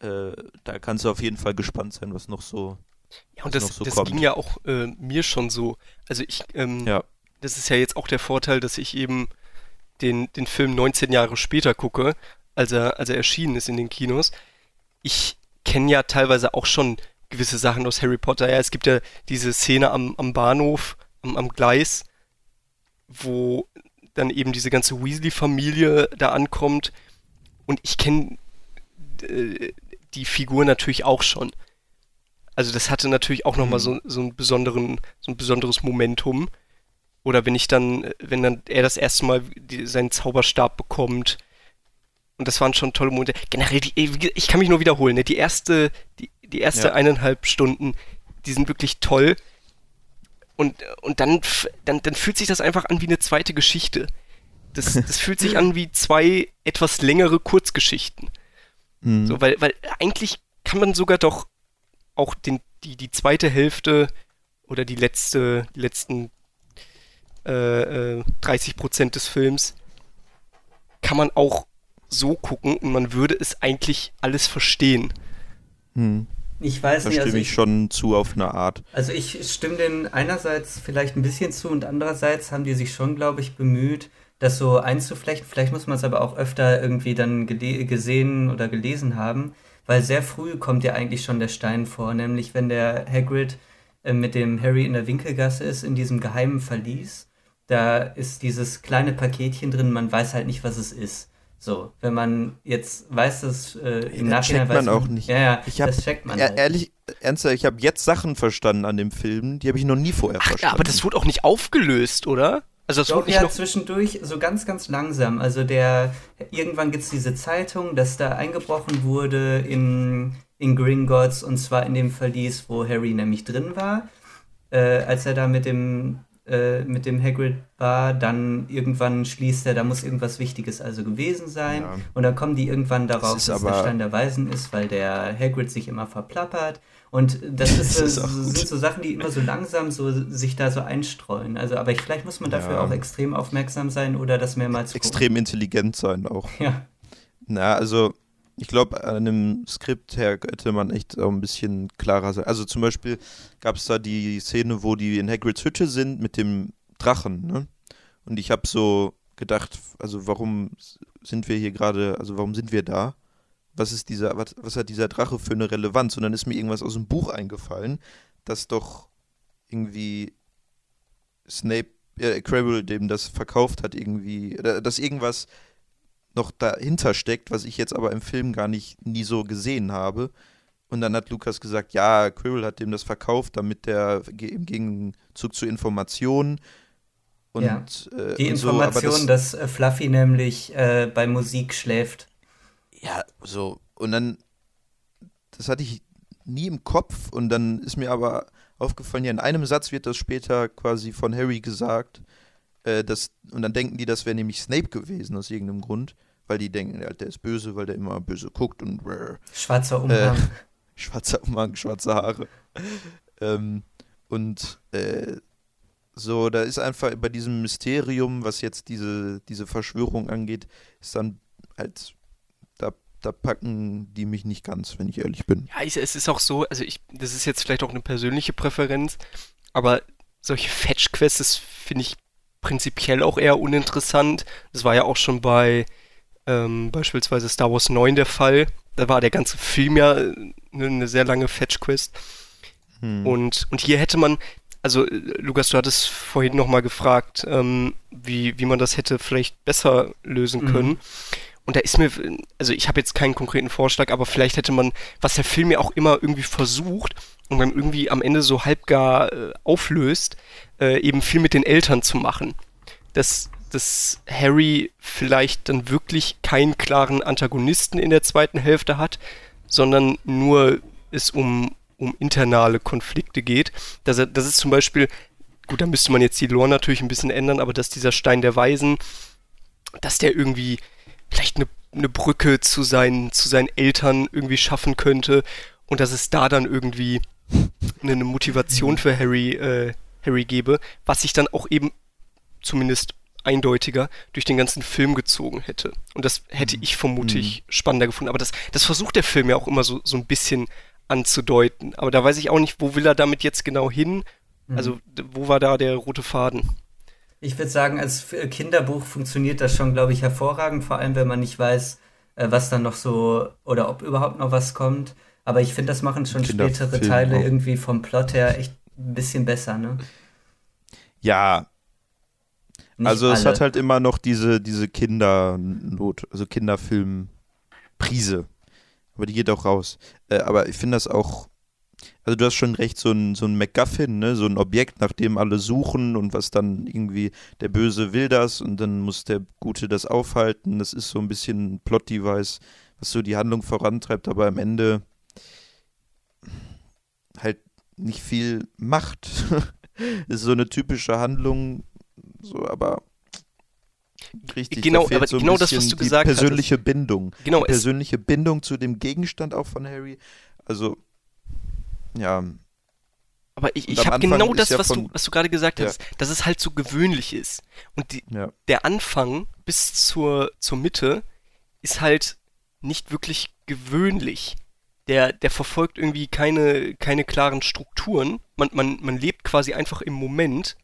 äh, da kannst du auf jeden Fall gespannt sein, was noch so. Ja, und das, so das ging ja auch äh, mir schon so. Also ich, ähm, ja. das ist ja jetzt auch der Vorteil, dass ich eben den, den Film 19 Jahre später gucke, als er, als er erschienen ist in den Kinos. Ich kenne ja teilweise auch schon gewisse Sachen aus Harry Potter. Ja, es gibt ja diese Szene am, am Bahnhof, am, am Gleis, wo dann eben diese ganze Weasley-Familie da ankommt. Und ich kenne äh, die Figur natürlich auch schon. Also das hatte natürlich auch nochmal mhm. so, so einen besonderen, so ein besonderes Momentum. Oder wenn ich dann, wenn dann er das erste Mal die, seinen Zauberstab bekommt. Und das waren schon tolle Momente. Generell, die, ich kann mich nur wiederholen, ne? die erste, die, die erste ja. eineinhalb Stunden, die sind wirklich toll. Und, und dann, dann, dann fühlt sich das einfach an wie eine zweite Geschichte. Das, das fühlt sich an wie zwei etwas längere Kurzgeschichten. Mhm. So, weil, weil eigentlich kann man sogar doch auch den, die, die zweite Hälfte oder die letzte, die letzten äh, äh, 30 Prozent des Films kann man auch so gucken und man würde es eigentlich alles verstehen. Hm. Ich weiß da nicht. Da stimme also ich, ich, schon zu auf eine Art. Also ich stimme denen einerseits vielleicht ein bisschen zu und andererseits haben die sich schon, glaube ich, bemüht, das so einzuflechten. Vielleicht muss man es aber auch öfter irgendwie dann gesehen oder gelesen haben, weil sehr früh kommt ja eigentlich schon der Stein vor, nämlich wenn der Hagrid äh, mit dem Harry in der Winkelgasse ist, in diesem geheimen Verlies. Da ist dieses kleine Paketchen drin, man weiß halt nicht, was es ist. So, wenn man jetzt weiß, dass äh, im ja, Nachhinein checkt man weiß, auch nicht. Ja, ja, ich hab, das checkt man. Halt. Ehrlich, ernsthaft, ich habe jetzt Sachen verstanden an dem Film, die habe ich noch nie vorher Ach, verstanden. Aber das wurde auch nicht aufgelöst, oder? Also das Doch, ja, noch zwischendurch so ganz, ganz langsam. Also der, irgendwann gibt es diese Zeitung, dass da eingebrochen wurde in, in Gringotts und zwar in dem Verlies, wo Harry nämlich drin war. Äh, als er da mit dem, äh, mit dem Hagrid war, dann irgendwann schließt er, da muss irgendwas Wichtiges also gewesen sein. Ja. Und dann kommen die irgendwann darauf, das dass der Stein der Weisen ist, weil der Hagrid sich immer verplappert. Und das, ist, das ist sind so Sachen, die immer so langsam so sich da so einstreuen. Also, aber ich, vielleicht muss man dafür ja. auch extrem aufmerksam sein oder das mehrmals Extrem gucken. intelligent sein auch. Ja. Na, also ich glaube, an einem Skript her hätte man echt auch ein bisschen klarer sein. Also zum Beispiel gab es da die Szene, wo die in Hagrids Hütte sind mit dem Drachen, ne? Und ich habe so gedacht, also warum sind wir hier gerade, also warum sind wir da? was ist dieser, was, was hat dieser Drache für eine Relevanz? Und dann ist mir irgendwas aus dem Buch eingefallen, dass doch irgendwie Snape, äh, Quirrell dem das verkauft hat irgendwie, dass irgendwas noch dahinter steckt, was ich jetzt aber im Film gar nicht nie so gesehen habe. Und dann hat Lukas gesagt, ja, Quirrell hat dem das verkauft, damit der im Gegenzug zu Informationen und, ja. äh, die und Information, so, das, dass äh, Fluffy nämlich äh, bei Musik schläft. Ja, so. Und dann, das hatte ich nie im Kopf und dann ist mir aber aufgefallen, ja, in einem Satz wird das später quasi von Harry gesagt. Äh, das, und dann denken die, das wäre nämlich Snape gewesen aus irgendeinem Grund, weil die denken, der ist böse, weil der immer böse guckt und. Schwarzer Umhang. Äh, schwarzer Umhang, schwarze Haare. ähm, und äh, so, da ist einfach bei diesem Mysterium, was jetzt diese, diese Verschwörung angeht, ist dann halt, da, da packen die mich nicht ganz, wenn ich ehrlich bin. Ja, es ist auch so, also ich, das ist jetzt vielleicht auch eine persönliche Präferenz, aber solche Fetch-Quests finde ich prinzipiell auch eher uninteressant. Das war ja auch schon bei ähm, beispielsweise Star Wars 9 der Fall. Da war der ganze Film ja eine, eine sehr lange Fetch-Quest. Hm. Und, und hier hätte man, also Lukas, du hattest vorhin nochmal gefragt, ähm, wie, wie man das hätte vielleicht besser lösen können. Mhm. Und da ist mir, also ich habe jetzt keinen konkreten Vorschlag, aber vielleicht hätte man, was der Film ja auch immer irgendwie versucht und dann irgendwie am Ende so halbgar äh, auflöst, äh, eben viel mit den Eltern zu machen. Dass, dass Harry vielleicht dann wirklich keinen klaren Antagonisten in der zweiten Hälfte hat, sondern nur es um, um internale Konflikte geht. Dass er, das ist zum Beispiel, gut, da müsste man jetzt die Lore natürlich ein bisschen ändern, aber dass dieser Stein der Weisen, dass der irgendwie vielleicht eine, eine Brücke zu seinen, zu seinen Eltern irgendwie schaffen könnte und dass es da dann irgendwie eine Motivation für Harry, äh, Harry gebe, was sich dann auch eben zumindest eindeutiger durch den ganzen Film gezogen hätte. Und das hätte ich vermutlich mhm. spannender gefunden. Aber das, das versucht der Film ja auch immer so, so ein bisschen anzudeuten. Aber da weiß ich auch nicht, wo will er damit jetzt genau hin? Mhm. Also, wo war da der rote Faden? Ich würde sagen, als Kinderbuch funktioniert das schon, glaube ich, hervorragend, vor allem wenn man nicht weiß, äh, was dann noch so oder ob überhaupt noch was kommt. Aber ich finde, das machen schon spätere Teile auch. irgendwie vom Plot her echt ein bisschen besser, ne? Ja. Nicht also alle. es hat halt immer noch diese, diese Kindernot, also Kinderfilm-Prise. Aber die geht auch raus. Äh, aber ich finde das auch, also du hast schon recht, so ein, so ein MacGuffin, ne? so ein Objekt, nach dem alle suchen und was dann irgendwie, der Böse will das und dann muss der Gute das aufhalten. Das ist so ein bisschen ein Plot-Device, was so die Handlung vorantreibt, aber am Ende halt nicht viel macht. ist so eine typische Handlung, so, aber richtig. Genau, aber so genau das, was du gesagt hast. Persönliche hattest. Bindung. Genau, die persönliche Bindung zu dem Gegenstand auch von Harry. Also, ja. Aber ich, ich habe genau das, ja was, von, du, was du gerade gesagt hast, dass es halt so gewöhnlich ist. Und die, ja. der Anfang bis zur, zur Mitte ist halt nicht wirklich gewöhnlich der, der verfolgt irgendwie keine, keine klaren Strukturen. Man, man, man lebt quasi einfach im Moment.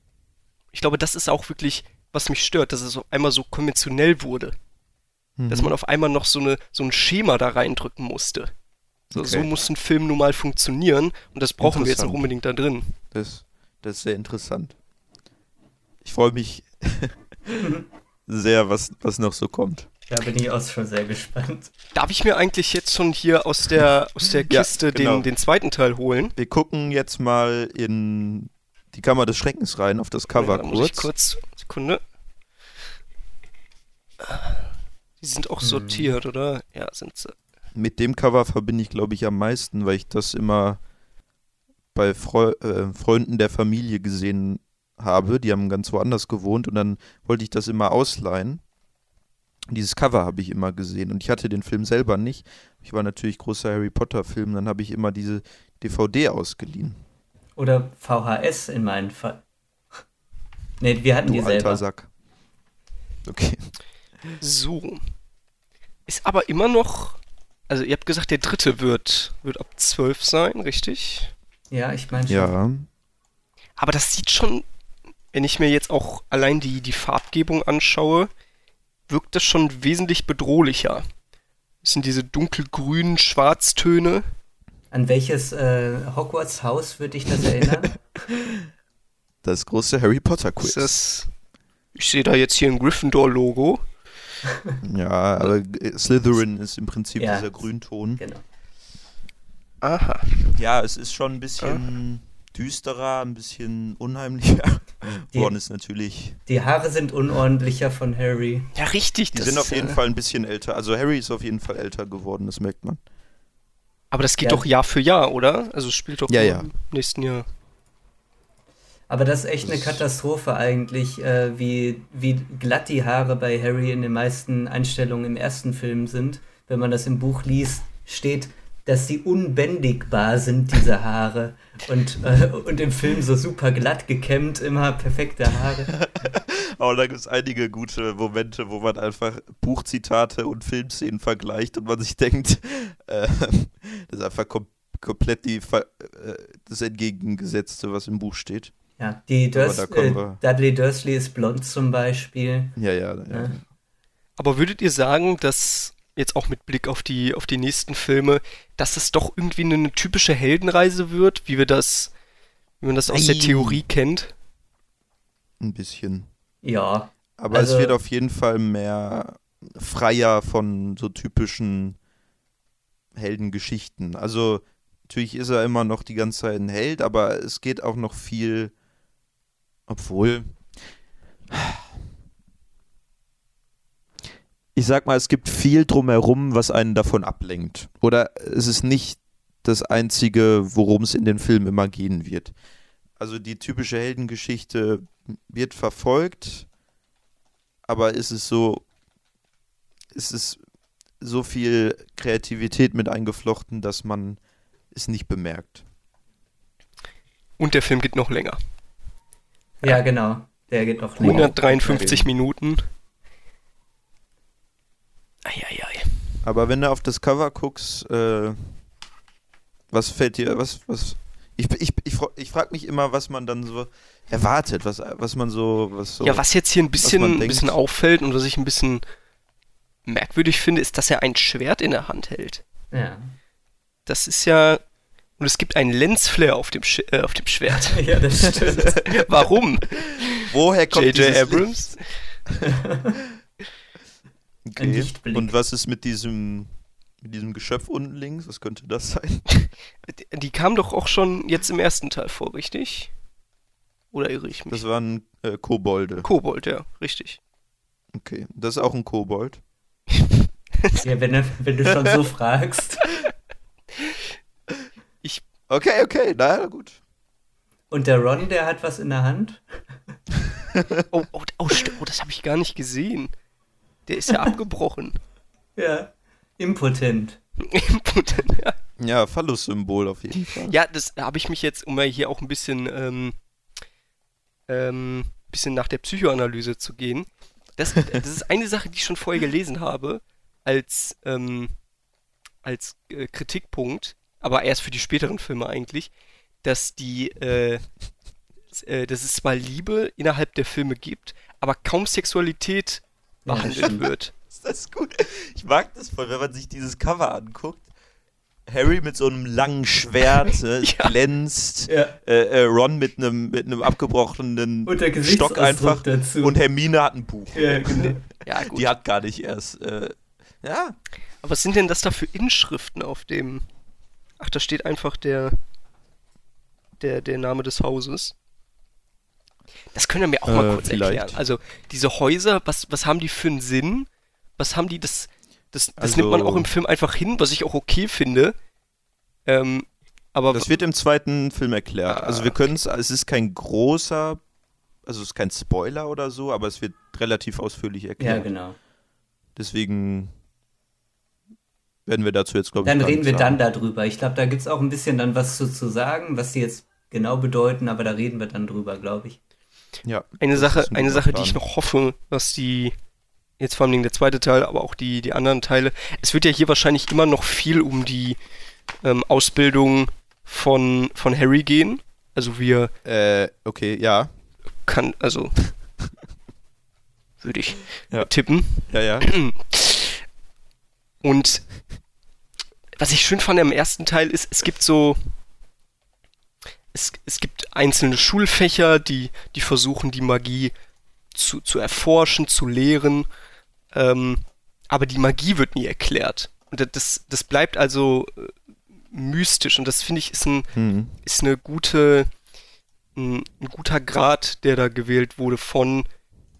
Ich glaube, das ist auch wirklich, was mich stört, dass es auf einmal so konventionell wurde. Mhm. Dass man auf einmal noch so, eine, so ein Schema da reindrücken musste. So, okay. so muss ein Film nun mal funktionieren und das brauchen wir jetzt auch unbedingt da drin. Das, das ist sehr interessant. Ich freue mich sehr, was, was noch so kommt. Da bin ich auch schon sehr gespannt. Darf ich mir eigentlich jetzt schon hier aus der, aus der Kiste ja, genau. den, den zweiten Teil holen? Wir gucken jetzt mal in die Kammer des Schreckens rein, auf das Cover ja, kurz. Muss ich kurz. Sekunde. Die sind auch hm. sortiert, oder? Ja, sind sie. Mit dem Cover verbinde ich, glaube ich, am meisten, weil ich das immer bei Freu äh, Freunden der Familie gesehen habe. Die haben ganz woanders gewohnt und dann wollte ich das immer ausleihen. Dieses Cover habe ich immer gesehen und ich hatte den Film selber nicht. Ich war natürlich großer Harry Potter-Film, dann habe ich immer diese DVD ausgeliehen. Oder VHS in meinem Fall. Ne, wir hatten du die selber. Alter Sack. Okay. So. Ist aber immer noch. Also, ihr habt gesagt, der dritte wird, wird ab 12 sein, richtig? Ja, ich meine schon. Ja. Aber das sieht schon, wenn ich mir jetzt auch allein die, die Farbgebung anschaue, wirkt das schon wesentlich bedrohlicher. Das sind diese dunkelgrünen Schwarztöne. An welches äh, Hogwarts Haus würde ich das erinnern? Das große Harry Potter Quiz. Das, ich sehe da jetzt hier ein Gryffindor-Logo. ja, aber Slytherin ist im Prinzip ja. dieser Grünton. Genau. Aha. Ja, es ist schon ein bisschen ah. düsterer, ein bisschen unheimlicher. Die, Ron ist natürlich. Die Haare sind unordentlicher von Harry. Ja, richtig. Die sind auf jeden äh, Fall ein bisschen älter. Also Harry ist auf jeden Fall älter geworden, das merkt man. Aber das geht ja. doch Jahr für Jahr, oder? Also es spielt doch ja, ja. im nächsten Jahr. Aber das ist echt eine Katastrophe eigentlich, äh, wie, wie glatt die Haare bei Harry in den meisten Einstellungen im ersten Film sind. Wenn man das im Buch liest, steht, dass sie unbändigbar sind, diese Haare. Und, äh, und im Film so super glatt gekämmt, immer perfekte Haare. Aber da gibt es einige gute Momente, wo man einfach Buchzitate und Filmszenen vergleicht und man sich denkt, äh, das ist einfach kom komplett die, äh, das Entgegengesetzte, was im Buch steht. Ja, die Durs äh, Dudley Dursley ist blond zum Beispiel. Ja, ja, ja. ja. Aber würdet ihr sagen, dass jetzt auch mit Blick auf die, auf die nächsten Filme, dass es doch irgendwie eine, eine typische Heldenreise wird, wie wir das, wie man das aus Ei. der Theorie kennt? Ein bisschen. Ja. Aber also, es wird auf jeden Fall mehr freier von so typischen Heldengeschichten. Also natürlich ist er immer noch die ganze Zeit ein Held, aber es geht auch noch viel obwohl. Ich sag mal, es gibt viel drumherum, was einen davon ablenkt. Oder es ist nicht das Einzige, worum es in den Filmen immer gehen wird. Also die typische Heldengeschichte wird verfolgt, aber ist es so, ist es so viel Kreativität mit eingeflochten, dass man es nicht bemerkt. Und der Film geht noch länger. Ja, genau. Der geht noch länger. 153 Minuten. Eieiei. Aber wenn du auf das Cover guckst, äh, was fällt dir, was, was, ich, ich, ich, ich frage mich immer, was man dann so erwartet, was, was man so, was so. Ja, was jetzt hier ein bisschen, ein bisschen auffällt und was ich ein bisschen merkwürdig finde, ist, dass er ein Schwert in der Hand hält. Ja. Das ist ja und es gibt einen Lensflare auf dem, Sch äh, auf dem Schwert. ja, das stimmt. Warum? Woher kommt J.J. Abrams? okay. Und was ist mit diesem, mit diesem Geschöpf unten links? Was könnte das sein? Die kam doch auch schon jetzt im ersten Teil vor, richtig? Oder irre ich mich? Das waren äh, Kobolde. Kobold, ja, richtig. Okay, das ist auch ein Kobold. ja, wenn, wenn du schon so fragst. Okay, okay, na gut. Und der Ron, der hat was in der Hand? oh, oh, oh, oh, das habe ich gar nicht gesehen. Der ist ja abgebrochen. Ja, impotent. impotent, ja. Ja, Phallus-Symbol auf jeden Fall. Ja, das habe ich mich jetzt, um mal hier auch ein bisschen, ähm, ähm, bisschen nach der Psychoanalyse zu gehen. Das, das ist eine Sache, die ich schon vorher gelesen habe, als, ähm, als äh, Kritikpunkt aber erst für die späteren Filme eigentlich, dass die, äh, äh, dass es zwar Liebe innerhalb der Filme gibt, aber kaum Sexualität behandelt ja, wird. Ist das gut? Ich mag das voll, wenn man sich dieses Cover anguckt. Harry mit so einem langen Schwert, ne, ja. glänzt. Ja. Äh, äh, Ron mit einem mit einem abgebrochenen Stock einfach. Dazu. Und Hermine hat ein Buch. Ja, genau. ja, gut. Die hat gar nicht erst. Äh, ja. Aber was sind denn das da für Inschriften auf dem Ach, da steht einfach der, der, der Name des Hauses. Das können wir mir auch mal äh, kurz vielleicht. erklären. Also, diese Häuser, was, was haben die für einen Sinn? Was haben die, das, das, das also, nimmt man auch im Film einfach hin, was ich auch okay finde. Ähm, aber das wird im zweiten Film erklärt. Ah, also wir können es, es ist kein großer, also es ist kein Spoiler oder so, aber es wird relativ ausführlich erklärt. Ja, genau. Deswegen werden wir dazu jetzt, glaube ich, Dann reden wir sagen. dann darüber. Ich glaube, da gibt es auch ein bisschen dann was zu, zu sagen, was sie jetzt genau bedeuten, aber da reden wir dann drüber, glaube ich. Ja. Eine Sache, ein eine Sache, die ich noch hoffe, was die jetzt vor allem der zweite Teil, aber auch die, die anderen Teile. Es wird ja hier wahrscheinlich immer noch viel um die ähm, Ausbildung von, von Harry gehen. Also wir. Äh, okay, ja. Kann, also. würde ich ja. tippen. Ja, ja. Und was ich schön fand im ersten Teil ist, es gibt so es, es gibt einzelne Schulfächer, die, die versuchen, die Magie zu, zu erforschen, zu lehren. Ähm, aber die Magie wird nie erklärt. Und das, das bleibt also äh, mystisch. Und das finde ich ist, ein, mhm. ist eine gute, ein, ein guter Grad, der da gewählt wurde von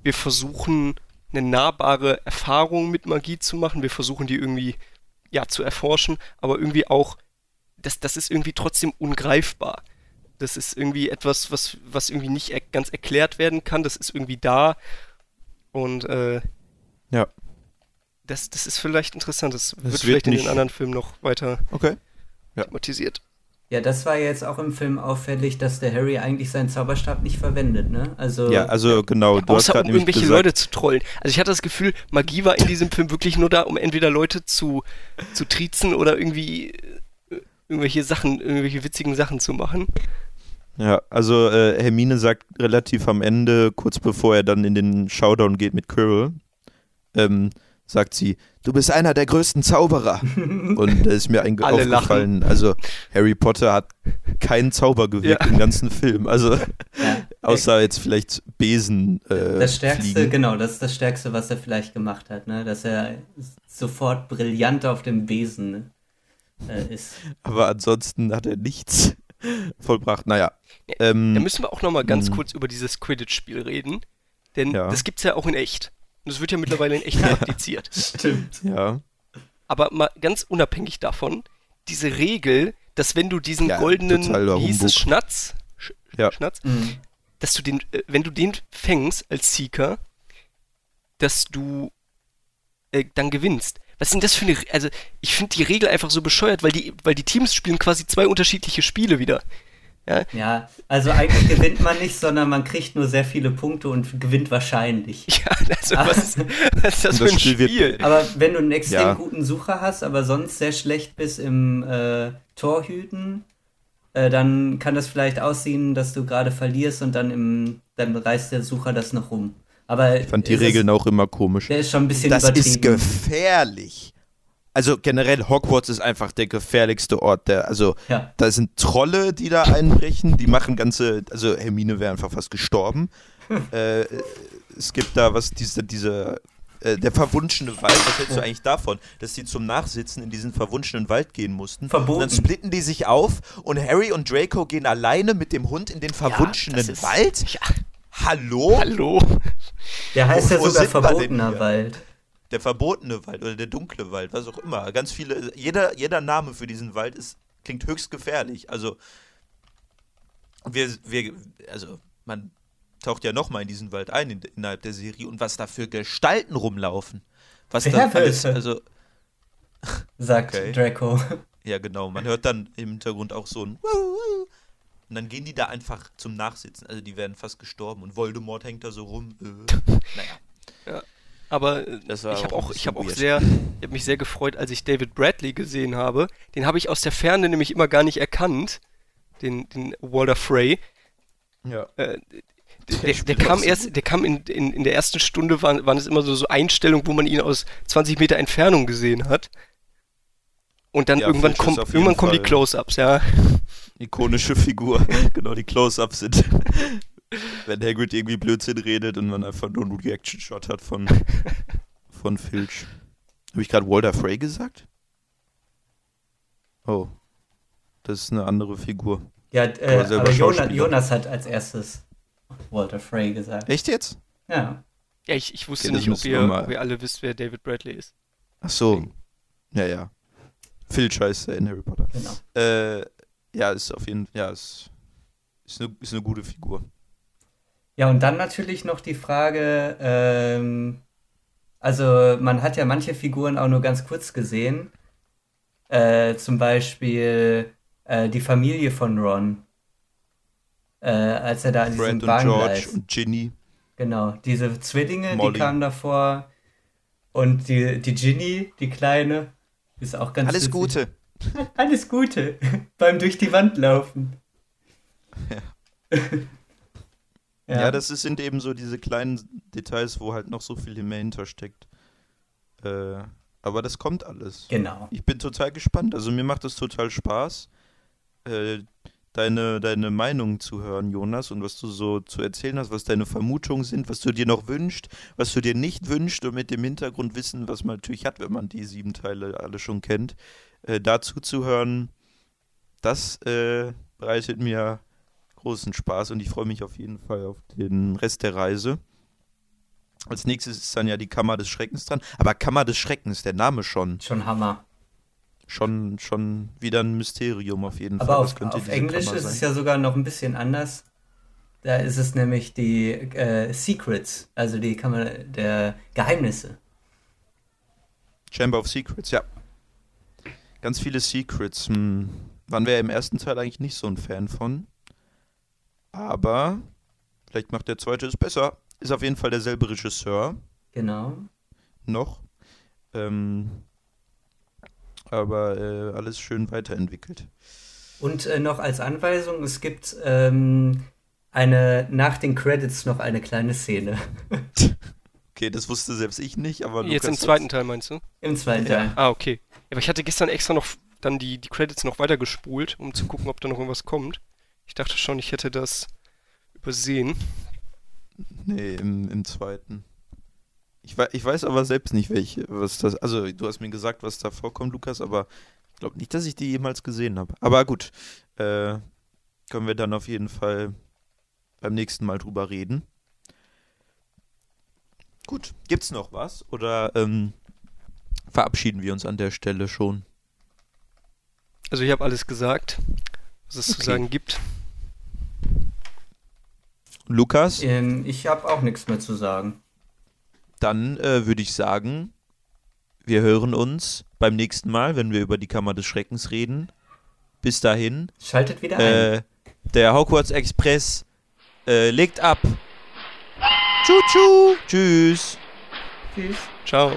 wir versuchen eine nahbare Erfahrung mit Magie zu machen, wir versuchen die irgendwie ja zu erforschen, aber irgendwie auch das, das ist irgendwie trotzdem ungreifbar. Das ist irgendwie etwas, was, was irgendwie nicht er ganz erklärt werden kann. Das ist irgendwie da. Und äh, ja. Das, das ist vielleicht interessant. Das, das wird, wird vielleicht in den anderen Filmen noch weiter okay. ja. thematisiert. Ja, das war jetzt auch im Film auffällig, dass der Harry eigentlich seinen Zauberstab nicht verwendet, ne? Also ja, also genau. Du außer um irgendwelche gesagt. Leute zu trollen. Also ich hatte das Gefühl, Magie war in diesem Film wirklich nur da, um entweder Leute zu, zu triezen oder irgendwie äh, irgendwelche Sachen, irgendwelche witzigen Sachen zu machen. Ja, also äh, Hermine sagt relativ am Ende, kurz bevor er dann in den Showdown geht mit Quirrell, ähm, sagt sie, du bist einer der größten Zauberer. Und da ist mir ein Alle aufgefallen, lachen. also Harry Potter hat keinen Zauber gewirkt ja. im ganzen Film. Also ja. außer jetzt vielleicht Besen. Äh, das Stärkste, fliegen. genau, das ist das Stärkste, was er vielleicht gemacht hat, ne? Dass er sofort brillant auf dem Besen äh, ist. Aber ansonsten hat er nichts vollbracht. Naja. Ähm, da müssen wir auch nochmal ganz hm. kurz über dieses Quidditch-Spiel reden. Denn ja. das gibt's ja auch in echt. Und es wird ja mittlerweile in echt praktiziert. Stimmt. Ja. Aber mal ganz unabhängig davon, diese Regel, dass wenn du diesen ja, goldenen, wie hieß es, Schnatz, Sch ja. Schnatz, mhm. dass du den, äh, wenn du den fängst als Seeker, dass du äh, dann gewinnst. Was ist denn das für eine, also ich finde die Regel einfach so bescheuert, weil die, weil die Teams spielen quasi zwei unterschiedliche Spiele wieder. Ja? ja, also eigentlich gewinnt man nicht, sondern man kriegt nur sehr viele Punkte und gewinnt wahrscheinlich. Ja, also was, ist, was ist das, das für ein Spiel? Spiel? Aber wenn du einen extrem ja. guten Sucher hast, aber sonst sehr schlecht bist im äh, Torhüten, äh, dann kann das vielleicht aussehen, dass du gerade verlierst und dann im, dann reißt der Sucher das noch rum. Aber ich fand die Regeln auch immer komisch. Der ist schon ein bisschen das übertrieben. Das ist gefährlich also generell Hogwarts ist einfach der gefährlichste Ort der, also ja. da sind Trolle, die da einbrechen, die machen ganze, also Hermine wäre einfach fast gestorben. äh, es gibt da was, diese, diese, äh, der verwunschene Wald, was hältst du eigentlich davon, dass die zum Nachsitzen in diesen verwunschenen Wald gehen mussten? Verboten. Und dann splitten die sich auf und Harry und Draco gehen alleine mit dem Hund in den verwunschenen ja, Wald? Ja. Hallo? Hallo? Der heißt ja sogar verbotener Wald der verbotene Wald oder der dunkle Wald, was auch immer. Ganz viele, jeder, jeder Name für diesen Wald ist, klingt höchst gefährlich. Also, wir, wir, also, man taucht ja nochmal in diesen Wald ein in, innerhalb der Serie und was da für Gestalten rumlaufen. Was da alles, also. Sagt okay. Draco. Ja, genau. Man hört dann im Hintergrund auch so ein und dann gehen die da einfach zum Nachsitzen. Also die werden fast gestorben und Voldemort hängt da so rum. Äh. Naja. Ja. Aber äh, ich habe auch, ich habe auch sehr, ich habe mich sehr gefreut, als ich David Bradley gesehen habe. Den habe ich aus der Ferne nämlich immer gar nicht erkannt, den, den Walter Frey. Ja. Äh, der, der, der kam erst, der kam in, in, in der ersten Stunde, waren, waren es immer so, so Einstellungen, wo man ihn aus 20 Meter Entfernung gesehen hat. Und dann ja, irgendwann, komm, irgendwann kommen die Close-Ups, ja. Ikonische Figur, genau, die Close-Ups sind wenn Hagrid irgendwie Blödsinn redet und man einfach nur einen Reaction-Shot hat von, von Filch. Habe ich gerade Walter Frey gesagt? Oh. Das ist eine andere Figur. Ja, äh, aber, aber Jonas, Jonas, hat als erstes Walter Frey gesagt. Echt jetzt? Ja. Ja, ich, ich wusste okay, nicht, ob ihr, ob ihr alle wisst, wer David Bradley ist. Ach so. Ja, ja. Filch heißt er in Harry Potter. Genau. Äh, ja, ist auf jeden Fall, ja, ist, ist, eine, ist eine gute Figur. Ja, und dann natürlich noch die Frage, ähm, also man hat ja manche Figuren auch nur ganz kurz gesehen. Äh, zum Beispiel äh, die Familie von Ron. Äh, als er da in diesem Brand und George und Ginny. Genau, diese Zwillinge, Molly. die kamen davor. Und die, die Ginny, die Kleine, ist auch ganz Alles Gute. Alles Gute beim durch die Wand laufen. Ja. Ja. ja, das sind eben so diese kleinen Details, wo halt noch so viel mehr hintersteckt. Äh, aber das kommt alles. Genau. Ich bin total gespannt. Also mir macht das total Spaß. Äh, deine, deine Meinung zu hören, Jonas, und was du so zu erzählen hast, was deine Vermutungen sind, was du dir noch wünschst, was du dir nicht wünschst und mit dem Hintergrundwissen, was man natürlich hat, wenn man die sieben Teile alle schon kennt, äh, dazu zu hören, das äh, bereitet mir großen Spaß und ich freue mich auf jeden Fall auf den Rest der Reise. Als nächstes ist dann ja die Kammer des Schreckens dran. Aber Kammer des Schreckens, der Name schon. Schon Hammer. Schon, schon wieder ein Mysterium auf jeden Aber Fall. Aber auf, auf Englisch Kammer ist sein? es ja sogar noch ein bisschen anders. Da ist es nämlich die äh, Secrets, also die Kammer der Geheimnisse. Chamber of Secrets, ja. Ganz viele Secrets. Hm. Waren wir ja im ersten Teil eigentlich nicht so ein Fan von. Aber vielleicht macht der zweite es besser. Ist auf jeden Fall derselbe Regisseur. Genau. Noch. Ähm, aber äh, alles schön weiterentwickelt. Und äh, noch als Anweisung, es gibt ähm, eine nach den Credits noch eine kleine Szene. okay, das wusste selbst ich nicht, aber Jetzt im zweiten Teil meinst du? Im zweiten ja. Teil. Ah, okay. Aber ich hatte gestern extra noch dann die, die Credits noch weiter gespult, um zu gucken, ob da noch irgendwas kommt. Ich dachte schon, ich hätte das übersehen. Nee, im, im zweiten. Ich, ich weiß aber selbst nicht, welche, was das. Also, du hast mir gesagt, was da vorkommt, Lukas, aber ich glaube nicht, dass ich die jemals gesehen habe. Aber gut, äh, können wir dann auf jeden Fall beim nächsten Mal drüber reden. Gut, gibt's noch was? Oder ähm, verabschieden wir uns an der Stelle schon? Also ich habe alles gesagt, was es okay. zu sagen gibt. Lukas? Ähm, ich habe auch nichts mehr zu sagen. Dann äh, würde ich sagen, wir hören uns beim nächsten Mal, wenn wir über die Kammer des Schreckens reden. Bis dahin. Schaltet wieder äh, ein. Der Hogwarts Express äh, legt ab. Tschu, tschu. Tschüss. Tschüss. Ciao.